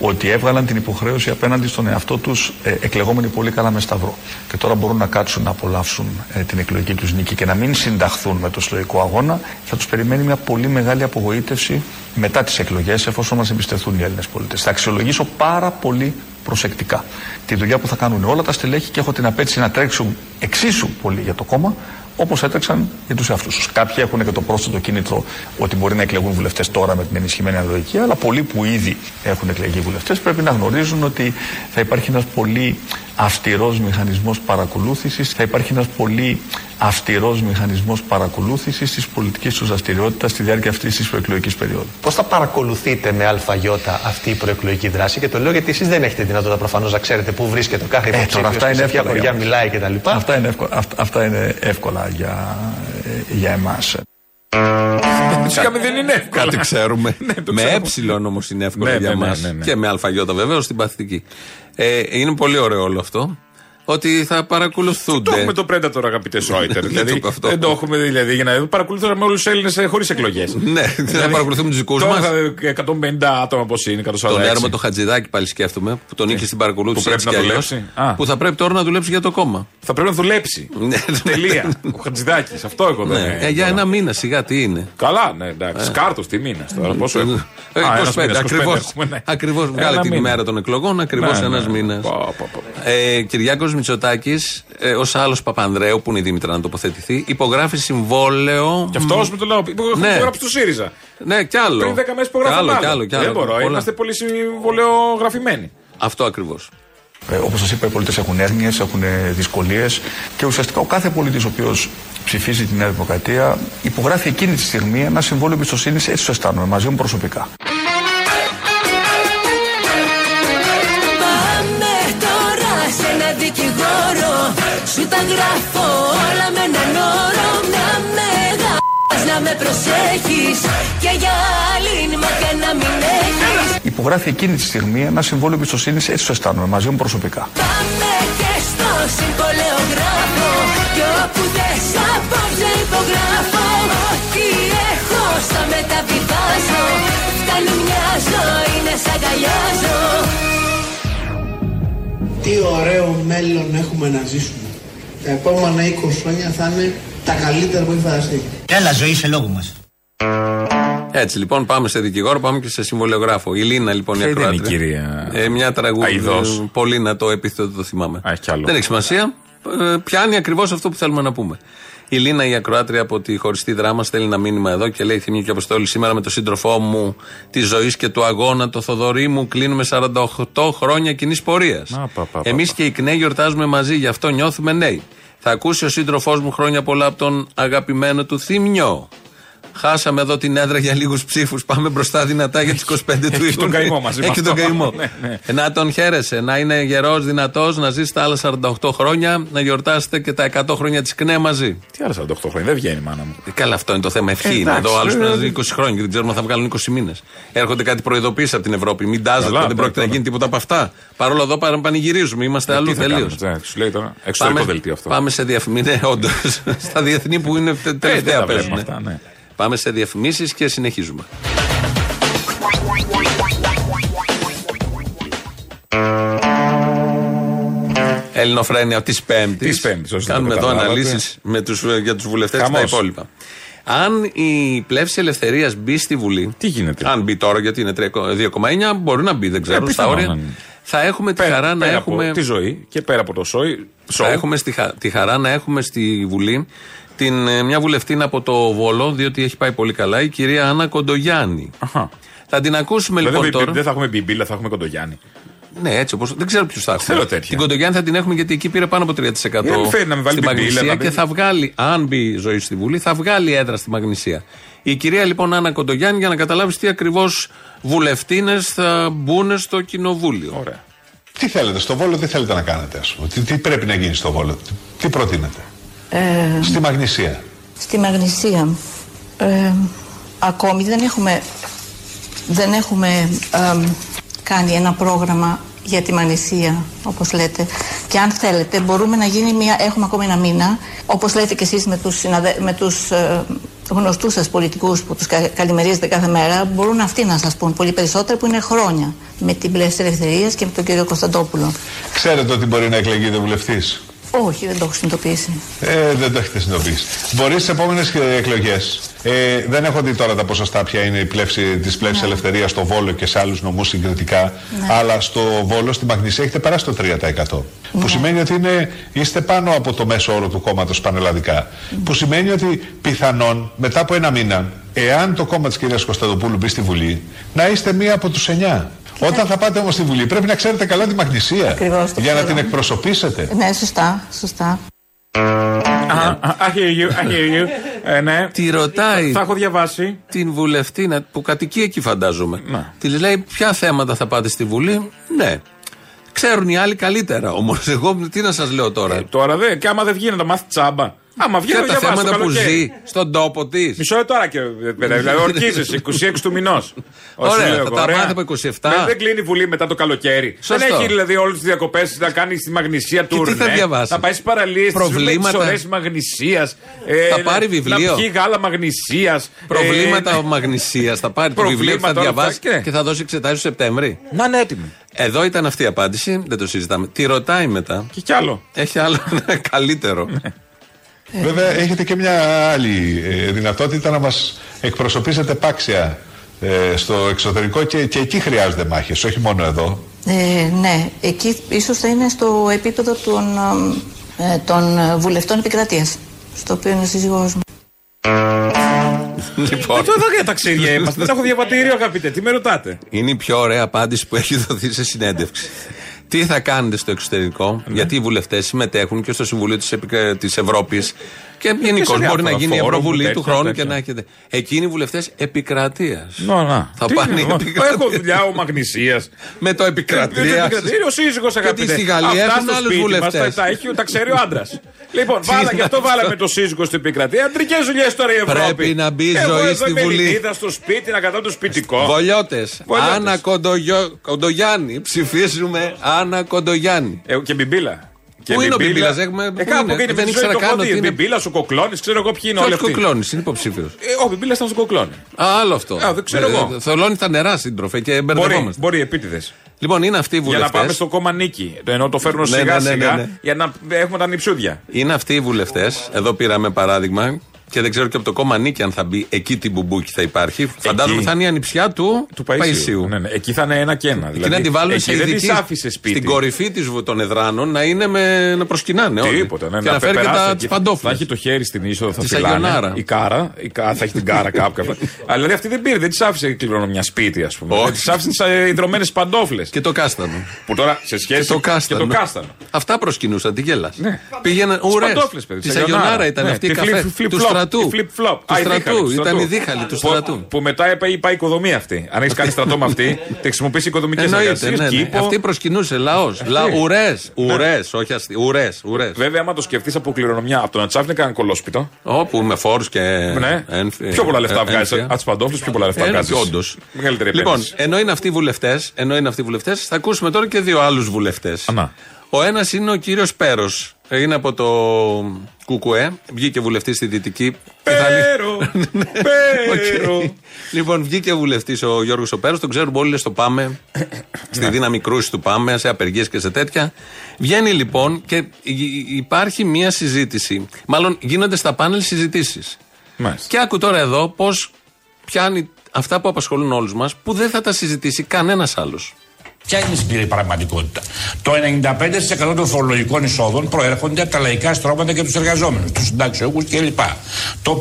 ότι έβγαλαν την υποχρέωση απέναντι στον εαυτό τους ε, εκλεγόμενοι πολύ καλά με σταυρό και τώρα μπορούν να κάτσουν να απολαύσουν ε, την εκλογική τους νίκη και να μην συνταχθούν με το συλλογικό αγώνα, θα τους περιμένει μια πολύ μεγάλη απογοήτευση μετά τις εκλογές, εφόσον μας εμπιστευτούν οι Έλληνες πολίτες. Θα αξιολογήσω πάρα πολύ προσεκτικά τη δουλειά που θα κάνουν όλα τα στελέχη και έχω την απέτηση να τρέξουν εξίσου πολύ για το κόμμα όπως έτρεξαν για τους εαυτούς τους. Κάποιοι έχουν και το πρόσθετο κίνητρο ότι μπορεί να εκλεγούν βουλευτές τώρα με την ενισχυμένη αναλογική, αλλά πολλοί που ήδη έχουν εκλεγεί βουλευτές πρέπει να γνωρίζουν ότι θα υπάρχει ένας πολύ αυστηρός μηχανισμός παρακολούθησης, θα υπάρχει ένας πολύ αυστηρός μηχανισμός παρακολούθησης της πολιτικής τους δραστηριότητα στη διάρκεια αυτής της προεκλογικής περίοδου. Πώς θα παρακολουθείτε με αλφαγιώτα αυτή η προεκλογική δράση και το λέω γιατί εσείς δεν έχετε δυνατότητα προφανώς να ξέρετε πού βρίσκεται ο κάθε Ε, τώρα υποψήφιος αυτά και είναι σε ποια εύκολα χωριά για μιλάει κτλ. Αυτά είναι εύκολα, αυτά, αυτά είναι εύκολα για, ε, για εμάς. Φυσικά δεν είναι εύκολο. Κάτι ξέρουμε. το με ξέρουμε. ε όμως είναι εύκολο Ναι, για ναι, ναι, μας. ναι, ναι. Και με αλφαγιώτα βεβαίως στην παθητική. Ε, είναι πολύ ωραίο όλο αυτό. Ότι θα παρακολουθούνται. Το έχουμε το Predator, αγαπητέ Σόιτερ. Δεν δηλαδή, το αυτό. δεν το έχουμε δηλαδή για να παρακολουθούμε όλους τους Έλληνες χωρίς εκλογές. Ναι, θα παρακολουθούμε τους δικούς μας. Τώρα 150 άτομα πώς είναι, 146. Τον Έρμο το Χατζηδάκη πάλι σκέφτομαι, που τον είχε στην παρακολούθηση Που πρέπει έτσι να κι αλλιώς, δουλέψει; Α. Που θα πρέπει τώρα να δουλέψει για το κόμμα. Θα πρέπει να δουλέψει. Ναι, Τελεία. Ο Χατζηδάκης. Αυτό εγώ δεν Ναι, ε, για ένα μήνα σιγά τι είναι. Καλά, ναι, εντάξει. Κάρτος τι μήνας τώρα. Πόσο έχουμε; Ε, Α, ένας 25, μήνας, 25 ακριβώς. έχουμε, ναι. Ακριβώς, Ένα βγάλε την μήνα. ημέρα των εκλογών, ακριβώς Ναι, ένας ναι. μήνας. Πω, πω, πω. Ε, Κυριάκος Μητσοτάκης, ε, ως άλλος Παπανδρέου, που είναι η Δήμητρα να τοποθετηθεί, υπογράφει συμβόλαιο. Και αυτός με το λέω. Που έχω Ναι. υπογράψει του ΣΥΡΙΖΑ. Ναι, κι άλλο. Πριν 10 μέρες Κι υπογράφω. άλλο, άλλο. κι άλλο, κι άλλο. Δεν μπορώ. Πολλά. Είμαστε πολύ συμβολεογραφημένοι. Αυτό ακριβώς. Ε, Όπως σας είπα, οι πολίτες έχουν έρνοιες, έχουν δυσκολίες και ουσιαστικά ο κάθε πολίτης ο οποίος ψηφίζει τη Νέα Δημοκρατία υπογράφει εκείνη τη στιγμή ένα συμβόλαιο εμπιστοσύνης, έτσι το αισθάνομαι, μαζί μου προσωπικά. Τα γράφω όλα με έναν όρο Μια μέρα να με προσέχεις Και για άλλη μακριά να μην έχεις Υπογράφει εκείνη τη στιγμή ένα συμβόλαιο εμπιστοσύνης, έτσι το αισθάνομαι, μαζί μου προσωπικά. Πάμε και στο συμβολεογράφο Κι όπου θες απόψε υπογράφω Ό,τι έχω στα μεταβιβάζω Φτάνει μια ζωή να σ' αγκαλιάζω Τι ωραίο μέλλον έχουμε να ζήσουμε. Τα επόμενα 20 χρόνια θα είναι τα καλύτερα που έχει φανταστεί. Έλα, ζωή σε λόγο μας. Έτσι λοιπόν, πάμε σε δικηγόρο, πάμε και σε συμβολιογράφο. Η Λίνα λοιπόν η Ποια ήταν η ακροάτρια. κυρία Ε, μια τραγούδια. Αηδός; Πολύ να το επίθετο το θυμάμαι. Α, έχει κι άλλο. Δεν έχει σημασία. Ε, πιάνει ακριβώς αυτό που θέλουμε να πούμε. Η Λίνα, η ακροάτρια από τη χωριστή δράμα, στέλνει ένα μήνυμα εδώ και λέει: Θύμιο και Αποστόλη, σήμερα με τον σύντροφό μου της ζωής και του αγώνα, το Θοδωρή μου, κλείνουμε 48 χρόνια κοινής πορείας. Εμείς και οι ΚΝΕ γιορτάζουμε μαζί, γι' αυτό νιώθουμε νέοι. Θα ακούσει ο σύντροφός μου χρόνια πολλά από τον αγαπημένο του Θύμιο. Χάσαμε εδώ την έδρα για λίγους ψήφους. Πάμε μπροστά δυνατά για τις 25 του Ιουνίου. Έχει τον καημό μαζί με Έχει τον αυτό. καημό. Ναι, ναι. Ε, Να τον χαίρεσαι, να είναι γερός, δυνατός, να ζεις τα άλλα 48 χρόνια, να γιορτάσετε και τα 100 χρόνια της ΚΝΕ μαζί. Τι άλλα 48 χρόνια, δεν βγαίνει μάνα μου. Ε, Καλά, αυτό είναι το θέμα. Ευχή Ε, είναι. εντάξει, Εδώ άλλο ε, πρέπει να ε, ζει 20 χρόνια και δεν ξέρουμε αν θα βγάλουν 20 μήνες. Έρχονται κάτι προειδοποίησεις από την Ευρώπη. Μην τάζετε, Καλά, δεν πρόκειται να καλά. γίνει τίποτα από αυτά. Παρ' όλα εδώ παρα- πανηγυρίζουμε. Είμαστε Ε, αλλού τι θα τελείως. κάνουμε, ναι, Σου λέει τώρα. Εξωτερικό δελτίο αυτό. Πάμε σε διαφημίσει. Ναι, όντως. Στα διεθνή που είναι τε- δεν τελευταία τα παίζουν. βλέπουμε αυτά, ναι. Πάμε σε διαφημίσεις και συνεχίζουμε. Ελληνοφρένια της Πέμπτης. Της Πέμπτης, όσο Κάνουμε το εδώ καταλάβατε. αναλύσεις για τους βουλευτές και τα Χαμός. υπόλοιπα. Αν η πλεύση ελευθερίας μπει στη Βουλή. Τι γίνεται; Αν μπει τώρα, γιατί είναι 3,9, μπορεί να μπει, δεν ξέρω, Ε, στα πιθανόν όρια. να είναι. Θα έχουμε τη Πέρα, χαρά να πέρα έχουμε. από τη ζωή και πέρα από το σόι. Θα έχουμε στη χα- τη χαρά να έχουμε στη Βουλή την, ε, μια βουλευτήνα από το Βόλο, διότι έχει πάει πολύ καλά, η κυρία Άννα Κοντογιάννη. Θα την ακούσουμε Δηλαδή, λοιπόν τώρα. Δεν θα έχουμε μπιμπίλα, θα έχουμε κοντογιάννη. Ναι, έτσι όπω. Δεν ξέρω ποιου θα έχουμε. Θέλω τέτοια. Την Κοντογιάννη θα την έχουμε γιατί εκεί πήρε πάνω από 3% Ε, μην φέρει να με βάλει στη μπιμπίλα, Μαγνησία να και μην- θα βγάλει, αν μπει η ζωή στη Βουλή, θα βγάλει έδρα στη Μαγνησία. Η κυρία λοιπόν Άννα Κοντογιάννη για να καταλάβεις τι ακριβώς βουλευτίνες θα μπουν στο κοινοβούλιο. Ωραία. Τι θέλετε στο Βόλο, τι θέλετε να κάνετε, ας πούμε; Τι, τι πρέπει να γίνει στο Βόλο, τι, τι προτείνετε; Ε, Στη Μαγνησία. στη Μαγνησία ε, ακόμη δεν έχουμε, δεν έχουμε εμ, κάνει ένα πρόγραμμα για τη Μαγνησία, όπως λέτε. Και αν θέλετε, μπορούμε να γίνει μια, έχουμε ακόμη ένα μήνα, όπως λέτε και εσείς με τους, συναδε, με τους ε, γνωστούς σας πολιτικούς που τους κα, καλημερίζετε κάθε μέρα, μπορούν αυτοί να σας πούν πολύ περισσότερο που είναι χρόνια με την Πλεύση Ελευθερίας και με τον κύριο Κωνσταντόπουλο. Ξέρετε ότι μπορεί να εκλεγείτε βουλευτής; Όχι, δεν το έχω συνειδητοποιήσει. Ε, δεν το έχετε συνειδητοποιήσει. Μπορείς στις επόμενες εκλογές. Ε, δεν έχω δει τώρα τα ποσοστά ποια είναι η πλεύση της πλεύσης ελευθερίας στο Βόλο και σε άλλους νομούς συγκριτικά. Ναι. Αλλά στο Βόλο, στη Μαγνησία, έχετε περάσει το 3%. Που σημαίνει ότι είναι, είστε πάνω από το μέσο όρο του κόμματος πανελλαδικά. Που σημαίνει ότι πιθανόν μετά από ένα μήνα, εάν το κόμμα της κυρίας Κωνσταντοπούλου μπει στη Βουλή, να είστε μία από τους εννιά. Όταν θα πάτε όμως στη Βουλή, πρέπει να ξέρετε καλά τη Μαγνησία. Ακριβώς, το για να ξέρω. την εκπροσωπήσετε. Ναι, σωστά, σωστά. I hear you, I hear you. Ε, ναι. Τη ρωτάει. Θα έχω διαβάσει. Την βουλευτήνα που κατοικεί εκεί, φαντάζομαι. Τη λέει ποια θέματα θα πάτε στη Βουλή; Ναι. Ξέρουν οι άλλοι καλύτερα. Όμως, εγώ τι να σας λέω τώρα; Τώρα δεν, και άμα δεν βγει να το μάθει τσάμπα. Άμα βγει Ποια να τα διαβάσει το θέματα που καλοκαίρι. ζει στον τόπο της. Μισό ε, τώρα και. ε, Δηλαδή, ορκίζεσαι 26 του μηνός. Ωραία, θα τα μάθει από 27. Δεν, δεν κλείνει η Βουλή μετά το καλοκαίρι. Σωστό. Δεν έχει δηλαδή όλες τις διακοπές να κάνει στη Μαγνησία του τι θα διαβάσει; Θα πάει στις παραλίες Προβλήματα. τη ώρες Μαγνησίας. Θα πάρει βιβλίο; Να πιει γάλα Μαγνησίας. Προβλήματα μαγνησίας. Θα πάρει το βιβλίο και θα προβλήματα, όλα διαβάσει αυτά, και θα δώσει εξετάσεις το Σεπτέμβρη. Να είναι έτοιμη. Εδώ ήταν αυτή η απάντηση, δεν το συζητάμε. Τι ρωτάει μετά. Και κι άλλο. Έχει άλλο καλύτερο. Βέβαια, έχετε και μια άλλη ε, δυνατότητα να μας εκπροσωπήσετε πάξια ε, στο εξωτερικό και, και εκεί χρειάζονται μάχες, όχι μόνο εδώ. Ε, ναι, εκεί ίσως θα είναι στο επίπεδο των, ε, των βουλευτών επικρατείας, στο οποίο είναι ο σύζυγός μου. λοιπόν, Αυτό εδώ για ταξίδια είμαστε. Δεν έχω διαβατήριο, αγαπητέ. Τι με ρωτάτε; είναι η πιο ωραία απάντηση που έχει δοθεί σε συνέντευξη. Τι θα κάνετε στο εξωτερικό, Ναι. γιατί οι βουλευτές συμμετέχουν και στο Συμβουλίο της της Ευρώπης και γενικώ σε μπορεί να διάφορα γίνει η φόρουμ, Ευρωβουλή του τέτοια, χρόνου τέτοια. και να έχετε. Εκείνοι οι βουλευτές επικρατείας. Να, να. Θα Τι πάνε είναι, επικρατεία. Έχω δουλειά ο Μαγνησίας. Με το επικρατείας. Είναι ο σύζυγος αγαπητέ. στη Γαλλία Αυτά έχουν στο άλλους σπίτι μας βουλευτές. Τα, τα, έχει, τα ξέρει ο άντρας. λοιπόν, βάλα, γι' αυτό βάλαμε το σύζυγο στην επικρατεία. Αντρικές δουλειές τώρα η Ευρώπη. Πρέπει να μπει Εγώ ζωή εδώ στη είμαι Βουλή. Ελληνίδα στο σπίτι να κατάω το σπιτικό. Βολιώτες. Βολιώτες. Άννα Κοντογιο... Κοντογιάννη. Ψηφίζουμε Άννα Κοντογιάννη. Ε, και μπιμπίλα. Και Πού είναι ο μπιμπίλα. Μπιμπίλας, έχουμε- Ε, πού κάπου είναι; εκεί είναι Δεν με τη ζωή ήξερα το καν έχω ότι δει. είναι- Μπιμπίλας, ο κοκλώνης, ξέρω εγώ ποιοι είναι όλοι Ποιο αυτοί. Κοκλώνης, είναι υποψήφιος. Ε, ο Μπιμπίλας ήταν στο κοκλώνη. Α, άλλο αυτό. Α, δεν ξέρω εγώ. Ε, Θολώνει τα νερά σύντροφε και Μπορεί, μπερδευόμαστε. μπορεί επίτηδες. Λοιπόν, είναι αυτοί οι Για βουλευτές. να πάμε στο κόμμα νίκη. Το Ενώ το φέρνω Ναι, σιγά ναι, ναι, σιγά ναι, ναι. για να έχουμε τα νυψούδια. Είναι αυτοί οι βουλευτές. Εδώ πήραμε παράδειγμα Και δεν ξέρω και από το κόμμα Νίκη αν θα μπει εκεί την μπουμπούκι θα υπάρχει. Φαντάζομαι θα είναι η ανιψιά του, Του Παϊσίου. Ναι, ναι. Εκεί θα είναι ένα και ένα. Εκεί να τη βάλουν σε εκεί δεν ειδική της άφησε σπίτι. στην κορυφή της, βου- των εδράνων να είναι με, να προσκυνάνε όλοι. Τίποτα, ναι, και να, φέρει και περάσει τα εκεί. τις παντόφλες. Θα έχει το χέρι στην είσοδο, θα Της φυλάνε. Αγιονάρα. Η κάρα, η κάρα, θα έχει την κάρα κάπου. κάπου. Αλλά δηλαδή αυτή δεν πήρε, δεν της άφησε κληρονομιά σπίτι, ας πούμε. Όχι. Της άφησε τις ιδρωμένες παντόφλες. Και το κάστανο. Που τώρα σε σχέση Και το κάστανο. και το κάστανο. Αυτά προσκυνούσαν, τι γέλας. Ναι. Πήγαιναν Τις ουρές. παντόφλες, παιδί, Της της Αγιονάρα. Αγιονάρα ήταν Ναι, αυτή η τη καφέ. Flip- flip Του flop, στρατού. τη flip flop. Του Α, η δίχαλη, στρατού. του Ήταν στρατού. η δίχαλη του Που- στρατού. Που μετά είπε, πάει οικοδομή αυτή. Αν έχεις κάνει στρατό με αυτή, τη χρησιμοποιήσει οικοδομικές Εννοείται, εργασίες. ναι, ναι. Αυτή προσκυνούσε, λαός. Ουρές, ουρές, όχι αστεί. Ουρές, ουρές. Βέβαια, άμα το σκεφτείς από κληρονομιά, από το να τσάφνει κανένα κολόσπιτο. Όπου με φόρους και. Ναι. ένφυ- Πιο πολλά λεφτά ε, βγάζεις. ένφια. Από τις παντόφλες, πιο πολλά λεφτά Ε, βγάζεις. όντως. Μεγαλύτερη Λοιπόν, επένδυση. ενώ είναι αυτοί οι βουλευτές, ενώ είναι αυτοί οι βουλευτές, θα ακούσουμε τώρα και δύο άλλους βουλευτές. Ο ένας είναι ο κύριος Πέρος. Είναι από το Κουκουέ. Βγήκε βουλευτής στη Δυτική. Πέρο! Πέρο! Οκ. Λοιπόν, βγήκε βουλευτής ο Γιώργος ο Πέρο. Τον ξέρουμε όλοι, λέει στο Πάμε. στη δύναμη κρούσης του Πάμε, σε απεργίες και σε τέτοια. Βγαίνει λοιπόν και υ- υπάρχει μία συζήτηση. Μάλλον γίνονται στα πάνελ συζητήσεις. Και άκου τώρα εδώ πώς πιάνει αυτά που απασχολούν όλους μας που δεν θα τα συζητήσει κανένας άλλος. Ποια είναι η σκληρή πραγματικότητα; Το 95% των φορολογικών εισόδων προέρχονται από τα λαϊκά στρώματα και τους εργαζόμενους, τους συνταξιούχους κλπ. Το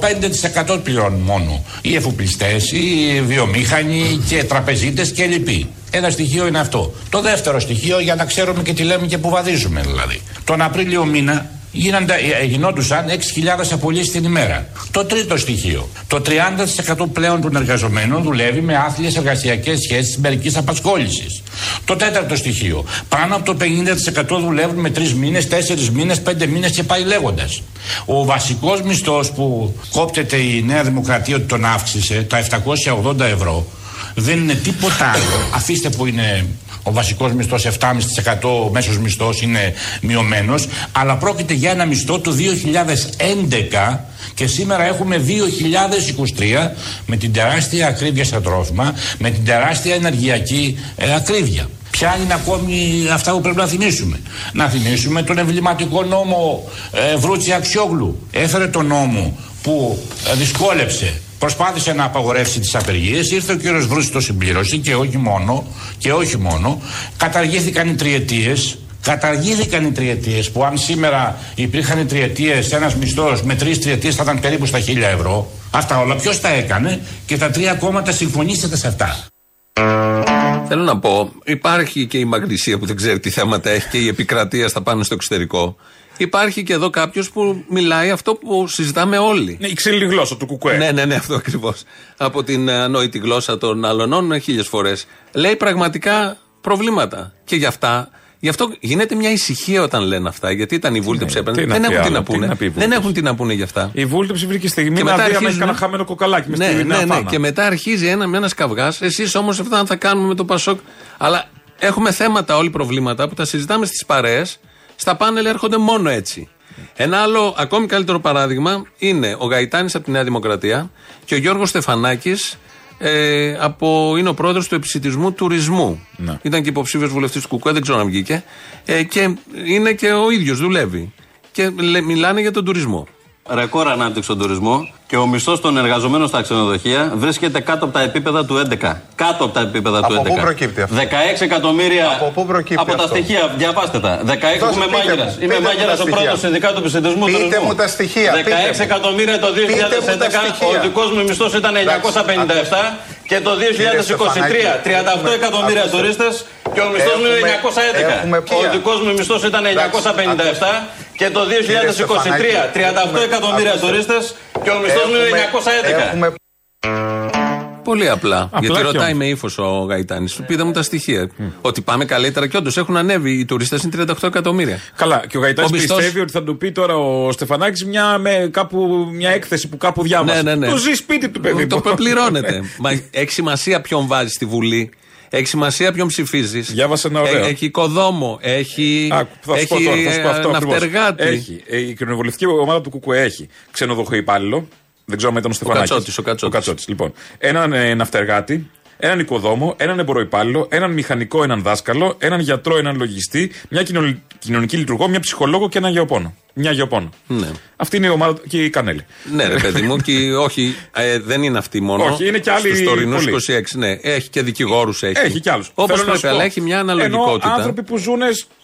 5% πληρώνουν μόνο οι εφοπλιστές, οι βιομήχανοι και τραπεζίτες κλπ. Ένα στοιχείο είναι αυτό. Το δεύτερο στοιχείο για να ξέρουμε και τι λέμε και που βαδίζουμε δηλαδή. Τον Απρίλιο μήνα γίνοντα, ε, γινόντουσαν 6.000 απολύσεις την ημέρα. Το τρίτο στοιχείο. Το 30% πλέον των εργαζομένων δουλεύει με άθλιες εργασιακές σχέσεις μερικής απασχόλησης. Το τέταρτο στοιχείο. Πάνω από το 50% δουλεύουν με 3 μήνες, 4 μήνες, 5 μήνες και πάει λέγοντας. Ο βασικός μισθός που κόπτεται η Νέα Δημοκρατία ότι τον αύξησε, τα 780 ευρώ, δεν είναι τίποτα άλλο. Αφήστε που είναι ο βασικός μισθός 7,5%, ο μέσος μισθός είναι μειωμένος, αλλά πρόκειται για ένα μισθό του 2011 και σήμερα έχουμε 2023 με την τεράστια ακρίβεια στα τρόφιμα, με την τεράστια ενεργειακή ε, ακρίβεια. Ποια είναι ακόμη αυτά που πρέπει να θυμίσουμε; Να θυμίσουμε τον εμβληματικό νόμο ε, Βρούτσι Αξιόγλου. Έφερε τον νόμο που ε, δυσκόλεψε Προσπάθησε να απαγορεύσει τις απεργίες, ήρθε ο κύριος Βρούση το συμπλήρωσε και όχι μόνο, και όχι μόνο, καταργήθηκαν οι τριετίες, καταργήθηκαν οι τριετίες που αν σήμερα υπήρχαν οι τριετίες, ένας μισθός με τρεις τριετίες θα ήταν περίπου στα χίλια ευρώ. Αυτά όλα ποιος τα έκανε και τα τρία κόμματα συμφωνήσατε σε αυτά. Θέλω να πω, υπάρχει και η μαγνησία που δεν ξέρει τι θέματα έχει και η επικρατεία στα πάνω στο εξωτερικό. Υπάρχει και εδώ κάποιος που μιλάει αυτό που συζητάμε όλοι. Ναι, η ξύλινη γλώσσα του κουκουέ. Ναι, ναι, ναι, αυτό ακριβώς. Από την ε, ανόητη γλώσσα των αλωνών χίλιες φορές. Λέει πραγματικά προβλήματα. Και γι' αυτά, γι' αυτό γίνεται μια ησυχία όταν λένε αυτά. Γιατί ήταν η βούλτεψη Ναι, έπαιρνε. τι Δεν να πει έχουν τι άλλο, να τι πούνε. να πει η Δεν βούλτεψη. έχουν τι να πούνε γι' αυτά. Η βούλτεψη βρήκε στιγμή Και να μετά δει άμα έχει αρχίζουν- κανένα χαμένο κοκαλάκι μες Ναι, στη ναι, Νέα ναι. Φάμα. Και μετά αρχίζει ένα με ένα καυγά. Εσείς όμως αυτά θα κάνουμε με το Πασόκ. Αλλά έχουμε θέματα όλοι προβλήματα που τα συζητάμε στις παρέες. Στα πάνελ έρχονται μόνο έτσι. Ένα άλλο ακόμη καλύτερο παράδειγμα είναι ο Γαϊτάνης από τη Νέα Δημοκρατία και ο Γιώργος Στεφανάκης ε, από, είναι ο πρόεδρος του επισητισμού τουρισμού. Ήταν και υποψήφιος βουλευτής του Κουκουέ, δεν ξέρω αν βγήκε. Ε, και είναι και ο ίδιος, δουλεύει. Και λέ- μιλάνε για τον τουρισμό. Ρεκόρ ανάπτυξη στον τουρισμό και ο μισθός των εργαζομένων στα ξενοδοχεία βρίσκεται κάτω από τα επίπεδα του 11. Κάτω από τα επίπεδα του 11. Από πού προκύπτει αυτό; 16 εκατομμύρια. Από πού προκύπτει Από τα αυτό; στοιχεία, διαβάστε τα. 16 Δώστε, είμαι πείτε μάγειρας. μου, Είμαι πείτε μου μάγειρας τα ο πρόεδρος του στοιχεία. Συνδικάτου Επιστημισμού Πείτε Τουρισμού. μου τα στοιχεία, 16 πείτε μου. εκατομμύρια το Πείτε μου τα 2011, στοιχεία. ο δικός μου μισθός ήταν 957 και το 2023 38 εκατομμύρια τουρίστες και ο μισθός μου είναι έχουμε 911. Ο δικός μου μισθός ήταν 957 και το 2023 38 εκατομμύρια τουρίστες και ο μισθός μου είναι 911. Πολύ απλά. Απλά γιατί και ρωτάει όμως. με ύφος ο Γαϊτάνης. Του πήδα μου τα στοιχεία. Ότι πάμε καλύτερα και όντως έχουν ανέβει. Οι τουρίστες είναι 38 εκατομμύρια. Καλά, και ο Γαϊτάνης Ο μισθός- πιστεύει ότι θα του πει τώρα ο Στεφανάκης μια, με κάπου, μια έκθεση που κάπου διάβασε. Ναι, ναι, ναι. Το ζει σπίτι του παιδί. Το μου. πληρώνεται. Μα έχει σημασία ποιον βάζει στη Βουλή. Έχει σημασία ποιον ψηφίζεις. Διάβασε ένα ωραίο. Έχει οικοδόμο. Έχει, Άκου, θα σου πω έχει τώρα, θα σου πω αυτό ε, ακριβώς. ναυτεργάτη. Έχει. Ε, Η κοινοβουλευτική ομάδα του ΚΚΕ έχει ξενοδοχείο υπάλληλο. Δεν ξέρω αν ήταν ο Στεφανάκης. Κατσότης, ο Κατσότης. Κατσότης, Λοιπόν, έναν ε, ναυτεργάτη, έναν οικοδόμο, έναν εμποροϊπάλληλο, έναν μηχανικό, έναν δάσκαλο, έναν γιατρό, έναν λογιστή, μια κοινωνι- κοινωνική λειτουργό, μια ψυχολόγο και έναν γεωπόνο. Μια γεωπόνο. Ναι. Αυτή είναι η ομάδα και η Κανέλη. Ναι, ρε παιδί μου, και όχι, ε, δεν είναι αυτή μόνο. Όχι, είναι και άλλοι Στους τωρινούς πολλοί. 26, ναι. Έχει και δικηγόρους έχει. Έχει κι άλλους. Όπως πρέπει, αλλά έχει μια αναλογικότητα. Ενώ άνθρωποι που ζουν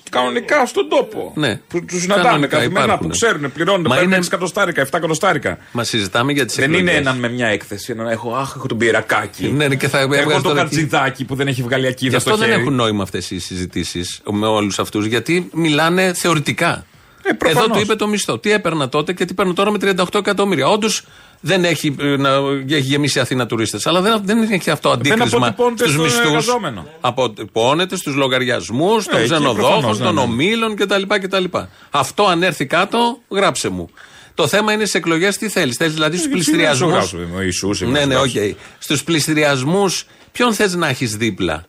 κανονικά στον τόπο. Ναι. Που τους συναντάνε Κανονικά καθημερινά, υπάρχουν. που ξέρουν, πληρώνουν, Μα παίρνουν είναι- 6 εκατοστάρικα, 7 εκατοστάρικα. Μα συζητάμε για τις Δεν είναι έναν με μια έκθεση, έναν έχω, αχ, έχω τον πυρακάκι. Ναι, ναι, και θα Έχω έβγαζε το τώρα κατζιδάκι που δεν έχει βγάλει Γι' ακίδα στο αυτό δεν χέρι. έχουν νόημα αυτές οι συζητήσεις με όλους αυτούς, γιατί μιλάνε θεωρητικά. Ε, προφανώς. Εδώ του είπε το μισθό. Τι έπαιρνα τότε και τι παίρνω τώρα με 38 εκατομμύρια. Όντως δεν έχει, ε, να, έχει γεμίσει η Αθήνα τουρίστες. Αλλά δεν, δεν έχει αυτό αντίκρισμα αποτυπώνεται στους στον μισθούς. εργαζόμενο. Αποτυπώνεται στους λογαριασμούς των εκεί ξενοδόχων, προφανώς, ναι, των ναι. ομίλων κτλ, κτλ. Αυτό αν έρθει κάτω, γράψε μου. Το θέμα είναι στις εκλογές τι θέλεις. Θέλεις δηλαδή στους Ε, τι πλειστηριασμούς. να σου γράψω, ο Ιησούς, είμαι, Ναι, να ναι, σου οκ. γράψω. Στους πλειστηριασμούς, ποιον θες να έχεις δίπλα;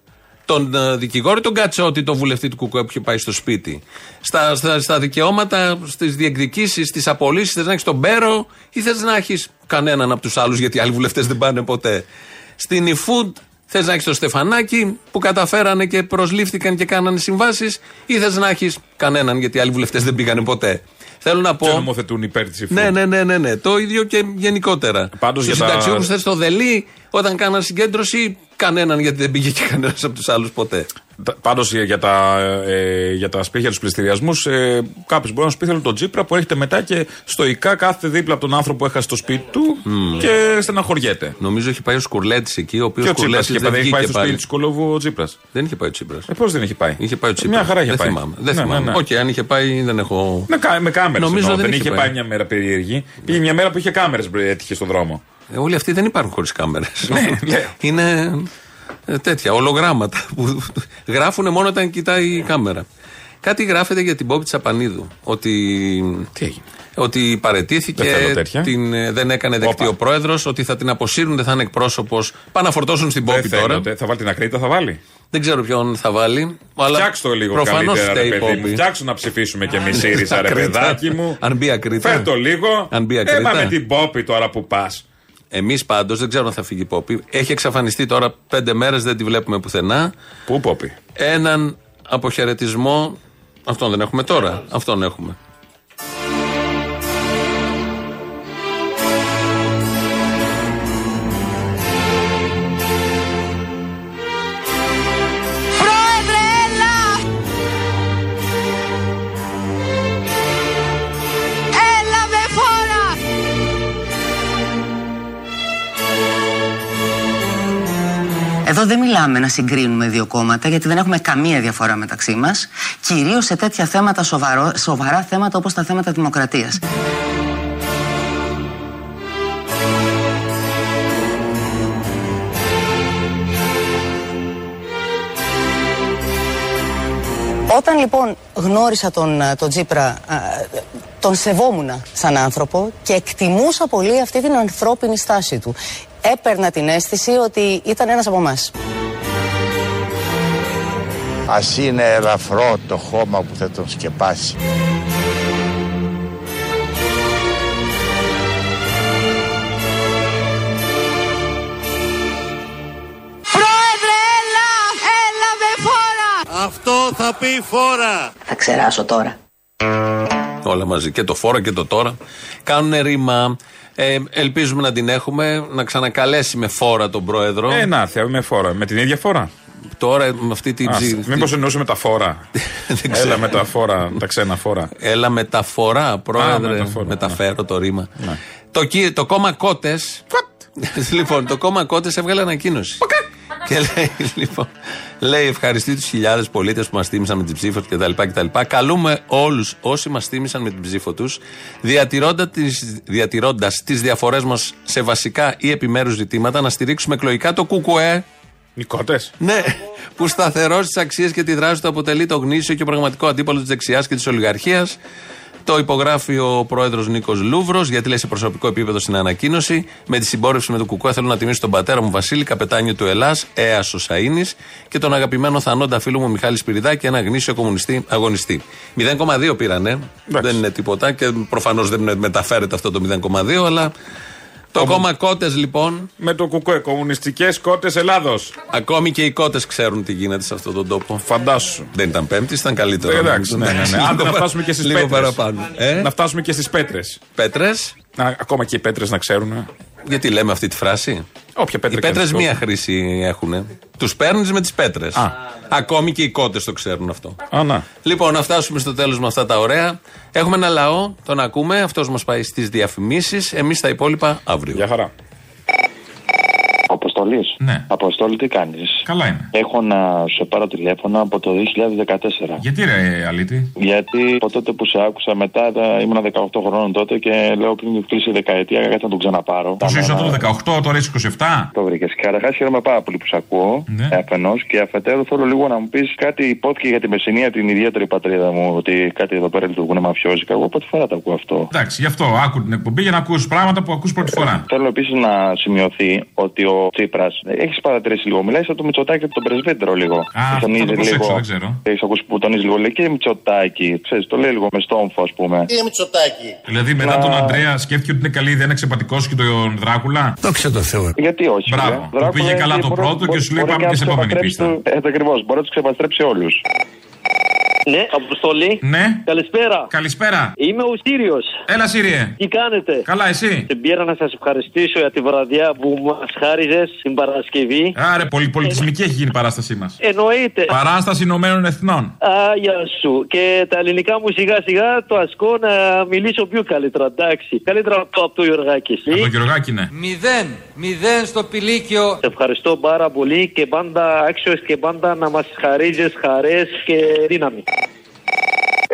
Τον ε, δικηγόρο ή τον Κατσότη, τον βουλευτή του Κουκουέ που είχε πάει στο σπίτι. Στα, στα, στα δικαιώματα, στις διεκδικήσεις, στις απολύσεις, θες να έχεις τον Πέρο ή θες να έχεις κανέναν από τους άλλους, γιατί οι άλλοι βουλευτές δεν πάνε ποτέ. Στην eFood θες να έχεις τον Στεφανάκη που καταφέρανε και προσλήφθηκαν και κάνανε συμβάσεις ή θες να έχεις κανέναν, γιατί οι άλλοι βουλευτές δεν πήγανε ποτέ. Θέλω να πω. Και νομοθετούν υπέρ της Ναι, ναι, ναι, ναι, ναι. Το ίδιο και γενικότερα. Πάντως Στου για τα- συνταξιούχου θες το δελή, όταν κάναν συγκέντρωση, κανέναν γιατί δεν πήγε και κανένας από τους άλλους ποτέ. Πάντως για τα, ε, για τα σπίτια τους πλειστηριασμούς, ε, κάποιος μπορεί να σου πει: Θέλω τον Τσίπρα που έρχεται μετά και στωικά κάθεται δίπλα από τον άνθρωπο που έχασε το σπίτι του και στεναχωριέται. Νομίζω έχει πάει ο Σκουρλέτης εκεί, ο οποίος Και ο Τσίπρας Σκουρλέτης είχε πάει, δεν δεν έχει πάει βγήκε στο σπίτι πάλι. του Κολόβου ο Τσίπρας. Δεν είχε πάει ο Τσίπρας. Ε, πώς δεν είχε πάει; Είχε πάει ο Τσίπρας. Μια χαρά είχε δεν πάει. Θυμάμαι. Δεν Ναι, θυμάμαι. ναι, ναι. Οκ, αν είχε πάει, δεν έχω. Με, κα- με κάμερες. Νομίζω δεν, δεν είχε είχε πάει. πάει. μια μέρα περίεργη. Πήγε μια μέρα που είχε κάμερες έτυχε στον δρόμο. Ε, όλοι αυτοί δεν υπάρχουν χωρίς κάμερες. Ναι, Είναι ε, τέτοια ολογράμματα που γράφουν μόνο όταν κοιτάει η κάμερα. Κάτι γράφεται για την Πόπη Τσαπανίδου. Ότι, Τι έγινε; ότι παρετήθηκε, Δεν θέλω τέτοια. την, ε, δεν έκανε δεκτή Όπα. ο πρόεδρος, ότι θα την αποσύρουν, δεν θα είναι εκπρόσωπος. Πάνε να φορτώσουν στην Πόπη Δεν τώρα. θέλω, τε- Θα βάλει την ακρίτα, θα βάλει. Δεν ξέρω ποιον θα βάλει. Αλλά Φτιάξ' το λίγο προφανώς καλύτερα, ρε φταίει η παιδί μου. Πόπη. Φτιάξω να ψηφίσουμε κι εμείς ΣΥΡΙΖΑ, ρε Ακρίτα. παιδάκι μου. Αν μπει ακρίτα. Φέρ το λίγο. Αν μπει Ε, μα ακρίτα. με την Πόπη τώρα που πας. Εμείς πάντως δεν ξέρω αν θα φύγει η Πόπη. Έχει εξαφανιστεί τώρα πέντε μέρες, δεν τη βλέπουμε πουθενά. Πού Πόπη; Έναν αποχαιρετισμό. Αυτόν δεν έχουμε τώρα. Αυτόν έχουμε. Εδώ δεν μιλάμε να συγκρίνουμε δύο κόμματα, γιατί δεν έχουμε καμία διαφορά μεταξύ μας. Κυρίως σε τέτοια θέματα, σοβαρό, σοβαρά θέματα όπως τα θέματα δημοκρατίας. Όταν λοιπόν γνώρισα τον, α, τον Τζίπρα, α, τον σεβόμουν σαν άνθρωπο και εκτιμούσα πολύ αυτή την ανθρώπινη στάση του. Έπαιρνα την αίσθηση ότι ήταν ένας από εμάς. Ας είναι ελαφρό το χώμα που θα τον σκεπάσει. Πρόεδρε, έλα! Έλα με φόρα! Αυτό θα πει φόρα. Θα ξεράσω τώρα. Όλα μαζί. Και το φόρα και το τώρα. Κάνουν ρήμα. Ε, ελπίζουμε να την έχουμε. Να ξανακαλέσει με φόρα τον πρόεδρο. Ε, να έρθει με φόρα. Με την ίδια φορά. Τώρα με αυτή την. ψη- Μήπως εννοούσε μεταφόρα. ξέρω. Έλα μεταφόρα, τα ξένα φόρα. Έλα μεταφορά, πρόεδρε. μεταφορά, ναι. Μεταφέρω το ρήμα. Το, κι- το κόμμα Κότες. λοιπόν, το κόμμα Κότες έβγαλε ανακοίνωση. Και λέει, λοιπόν, λέει ευχαριστεί τους χιλιάδες πολίτες που μας τίμησαν με την ψήφο τους κτλ. κτλ. Καλούμε όλους όσοι μας τίμησαν με την ψήφο τους, διατηρώντας τις διαφορές μας σε βασικά ή επιμέρους ζητήματα, να στηρίξουμε εκλογικά το ΚΚΕ. Νικότες. Ναι, που σταθερώσει τι αξίες και τη δράση του αποτελεί το γνήσιο και πραγματικό αντίπαλο της δεξιάς και της ολιγαρχίας. Το υπογράφει ο πρόεδρος Νίκος Λούβρος, γιατί λέει σε προσωπικό επίπεδο στην ανακοίνωση. Με τη συμπόρευση με το Κουκουέ θέλω να τιμήσω τον πατέρα μου Βασίλη, καπετάνιο του Ελλάς, Αία Σαΐνης και τον αγαπημένο θανόντα φίλο μου Μιχάλη Σπυριδάκη, ένα γνήσιο κομμουνιστή αγωνιστή. 0,2 πήρανε. Δεν είναι τίποτα και προφανώς δεν μεταφέρεται αυτό το 0,2, αλλά Το κόμμα Κότες λοιπόν. Με το κουκουέ, κομμουνιστικές κότες Ελλάδος. Ακόμη και οι κότες ξέρουν τι γίνεται σε αυτόν τον τόπο. Φαντάσου. Δεν ήταν Πέμπτης, ήταν καλύτερο. Ε, εντάξει, ναι, ναι, ναι. Άντε να φτάσουμε και στις Λίγο πέτρες. παραπάνω. Ε; Να φτάσουμε και στις πέτρες. Πέτρες; Ακόμα και οι πέτρες να ξέρουν. Γιατί λέμε αυτή τη φράση; Όποια πέτρα Οι και αν πέτρες τις μία δώσουν. χρήση έχουν. Τους παίρνεις με τις πέτρες. Ακόμη και οι κότες το ξέρουν αυτό. Α, να. Λοιπόν, να φτάσουμε στο τέλος με αυτά τα ωραία. Έχουμε ένα λαό, τον ακούμε. Αυτός μας πάει στις διαφημίσεις. Εμείς τα υπόλοιπα αύριο. Γεια χαρά. Αποστολή. Ναι. Αποστολή, τι κάνεις; Καλά είμαι. Έχω να σε πάρω τηλέφωνο από το 2014. Γιατί ρε, Αλήτη; Γιατί από τότε που σε άκουσα μετά, τα- ήμουν 18 χρόνων τότε και λέω πριν κλείσει η δεκαετία, κάτι να τον ξαναπάρω. Πόσο είσαι τότε, 18, τώρα είσαι 27. Το βρήκες. Καταρχάς χαίρομαι πάρα πολύ που σε ακούω. Ναι. Αφενός και αφετέρου θέλω λίγο να μου πεις κάτι υπόθηκε για τη Μεσσηνία, την ιδιαίτερη πατρίδα μου. Ότι κάτι εδώ πέρα λειτουργούν μαφιόζικα. Εγώ πρώτη φορά το ακούω αυτό. Εντάξει, γι' αυτό άκου την εκπομπή για να ακούσει πράγματα που ακούς πρώτη φορά. Θέλω επίσης να σημειωθεί ότι ο Τσίπρα έχεις παρατηρήσει λίγο. Μιλάει σαν το Μητσοτάκι από τον πρεσβύτερο λίγο. Α, θα το προσέξω, δεν ξέρω. Έχεις ακούσει που τονίζει λίγο. Λέει και Μητσοτάκι. Ξέρεις, το λέει λίγο με στόμφο, ας πούμε. Κύριε Μητσοτάκη; Δηλαδή μετά Να- τον Αντρέα σκέφτηκε ότι είναι καλή ιδέα να ξεπατικώσει και τον Δράκουλα; Δόξα τω Θεώ. Γιατί όχι. Μπράβο. ρε. Του Δράκουλα πήγε καλά έχει- το μπορεί- πρώτο και μπορεί- σου λέει μπορεί πάμε να και σε επόμενη ξεπατρέψει πίστα. το- Έτσι ακριβώς. Μπορεί να τους ξεπαστρέψει όλους. Ναι, Αποστολή. Ναι. Καλησπέρα. Καλησπέρα. Είμαι ο Σύριος. Έλα, Σύριε. Τι κάνετε; Καλά, εσύ; Και πήρα να σας ευχαριστήσω για τη βραδιά που μας χάριζες την Παρασκευή. Άρε, πολυπολιτισμική έχει γίνει η παράστασή μας. Εννοείται. Παράσταση Ηνωμένων Εθνών. Άγια σου. Και τα ελληνικά μου σιγά σιγά το ασκώ να μιλήσω πιο καλύτερα. Εντάξει. Καλύτερα από το, από το Γιωργάκης. Από το Γιωργάκη, ναι. Μηδέν. Μηδέν στο πηλίκιο. Σε ευχαριστώ πάρα πολύ και πάντα άξιος και πάντα να μας χαρίζεις χαρές και δύναμη.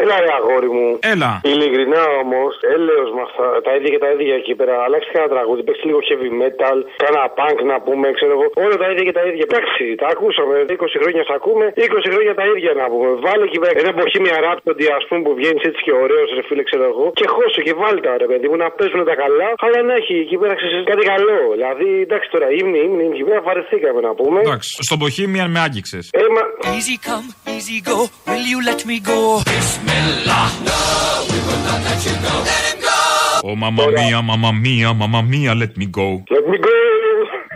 Έλα ρε αγόρι μου. Έλα. Ειλικρινά όμως, έλεος με αυτά τα ίδια και τα ίδια εκεί πέρα. Αλλάξει κανένα τραγούδι, παίξει λίγο heavy metal, κάνα punk να πούμε, ξέρω εγώ. Όλα τα ίδια και τα ίδια. Εντάξει, τα ακούσαμε. 20 χρόνια σ' ακούμε, 20 χρόνια τα ίδια να πούμε. Βάλε εκεί πέρα ένα Bohemian Rhapsody ας πούμε που βγαίνεις έτσι και ωραίος, ρε φίλε, ξέρω εγώ. Και χώσω και βάλτε τα ρε παιδί μου να παίζουν τα καλά, αλλά να έχει εκεί πέρα ξέρεις, κάτι καλό. Δηλαδή, εντάξει τώρα, ήμνη, ήμνη, εκεί πέρα βαρεθήκαμε να πούμε. Εντάξει, στον Bohemian με άγγιξες. Ε, μα... Easy come, easy go. Will you let me go? Bismillah. No, we will not let you go. Let him go. Oh, mamma mia, mamma mia, mamma mia, let me go. Let me go.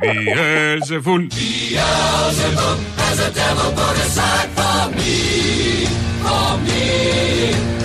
Beelzebul. Beelzebub has a devil put aside. For me. For me.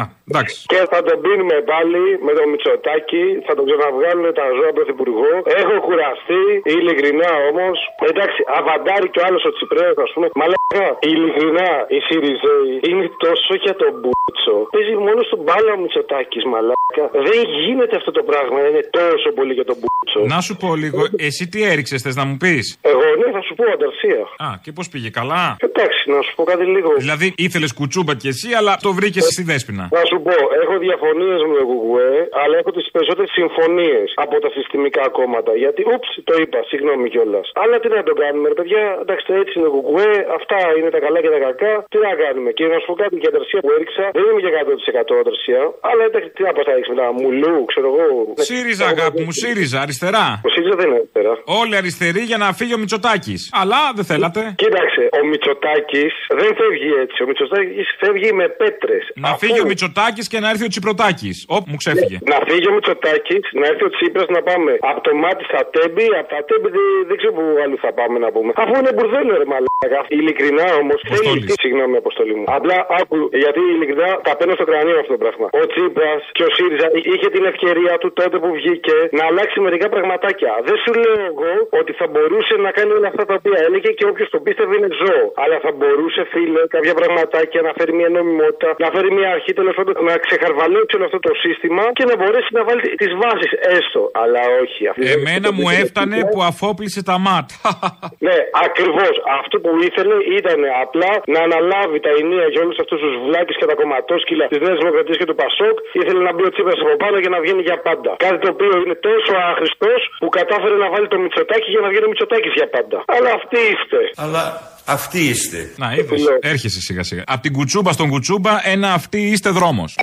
Α, εντάξει. Και θα τον πίνουμε πάλι με το Μητσοτάκι, θα τον ξαναβγάλουν τα ζώα πρωθυπουργό. Έχω κουραστεί, ειλικρινά όμως. Εντάξει, αβαντάρει και ο άλλος ο Τσιπρέο, ας πούμε. Μαλάκα, ειλικρινά οι Σιριζέοι είναι τόσο για τον μπούτσο. Παίζει μόνο στον μπάλα ο Μητσοτάκι, μαλάκα. Δεν γίνεται αυτό το πράγμα, είναι τόσο πολύ για τον μπούτσο. Να σου πω λίγο, εσύ τι έριξες, θες να μου πεις; Εγώ ναι, θα σου πω ανταρσία. Α, και πώς πήγε, καλά; Εντάξει, να σου πω κάτι λίγο. Δηλαδή ήθελες κουτσούμπα κι εσύ, αλλά το βρήκες στη δέσπινα. Να σου πω, έχω διαφωνίες με το Κουκουέ, αλλά έχω τις περισσότερες συμφωνίες από τα συστημικά κόμματα. Γιατί, ούψ, το είπα, συγγνώμη κιόλας. Αλλά τι να το κάνουμε, ρε παιδιά, εντάξει, έτσι είναι το Κουκουέ, αυτά είναι τα καλά και τα κακά. Τι να κάνουμε. Και να σου πω κάτι για τερσία που έριξα, δεν είμαι και 100% τερσία. Αλλά εντάξει, τι να πω, θα ρίξει μετά, μουλού, ξέρω εγώ. ΣΥΡΙΖΑ, αγάπη μου, ΣΥΡΙΖΑ, αριστερά. Ο ΣΥΡΙΖΑ δεν είναι αριστερά. Όλοι αριστεροί για να φύγει ο Μητσοτάκης. Αλλά δεν θέλατε. Κοίταξε, ο Μητσοτάκης δεν φεύγει έτσι. Ο Μητσοτάκης φεύγει με πέτρες. Να φύγει ο Μητσοτάκης και να έρθει ο Τσιπροτάκη. Όπου μου ξέφυγε. Να φύγει ο Μητσοτάκης, να έρθει ο Τσίπρας να πάμε από το μάτι στα τέμπη, από τα τέμπη δεν, δεν ξέρω που αλλού θα πάμε να πούμε. Αφού είναι μπουρδέλο ρε μαλάκα. Ειλικρινά όμως θέλει. Συγγνώμη, αποστολή μου. Απλά άκου, γιατί ειλικρινά τα παίρνω στο κρανίο αυτό το πράγμα. Ο Τσίπρας και ο ΣΥΡΙΖΑ είχε την ευκαιρία του τότε που βγήκε να αλλάξει μερικά πραγματάκια. Δεν σου λέω εγώ ότι θα μπορούσε να κάνει όλα αυτά τα οποία έλεγε και όποιος τον πίστευε είναι ζώο. Αλλά θα μπορούσε, φίλε, κάποια πραγματάκια να φέρει μια νομιμότητα, να φέρει μια αρχή τέλο πάντων να ξεχαρβαλέψει όλο αυτό το σύστημα και να μπορέσει να βάλει τις βάσεις έστω. Αλλά όχι. Αυτή δεν- Εμένα μου έφτανε που αφόπλησε τα ματ. Ναι, ακριβώς. Αυτό που ήθελε ήταν απλά να αναλάβει τα ενία για όλους αυτούς τους βλάκες και τα κομματόσκυλα της Νέας Δημοκρατίας και του Πασόκ. Ήθελε να μπει ο Τσίπρας από πάνω και να βγαίνει για πάντα. Κάτι το οποίο είναι τόσο άχρηστος που κατάφερε να βάλει το Μητσοτάκι για να βγαίνει ο Μητσοτάκι για πάντα. Αλλά αυτοί είστε. Αλλά αυτοί είστε. Να είδες, έρχεσαι σιγά σιγά. Από την κουτσούμπα στον κουτσούμπα ένα αυτοί είστε δρόμος.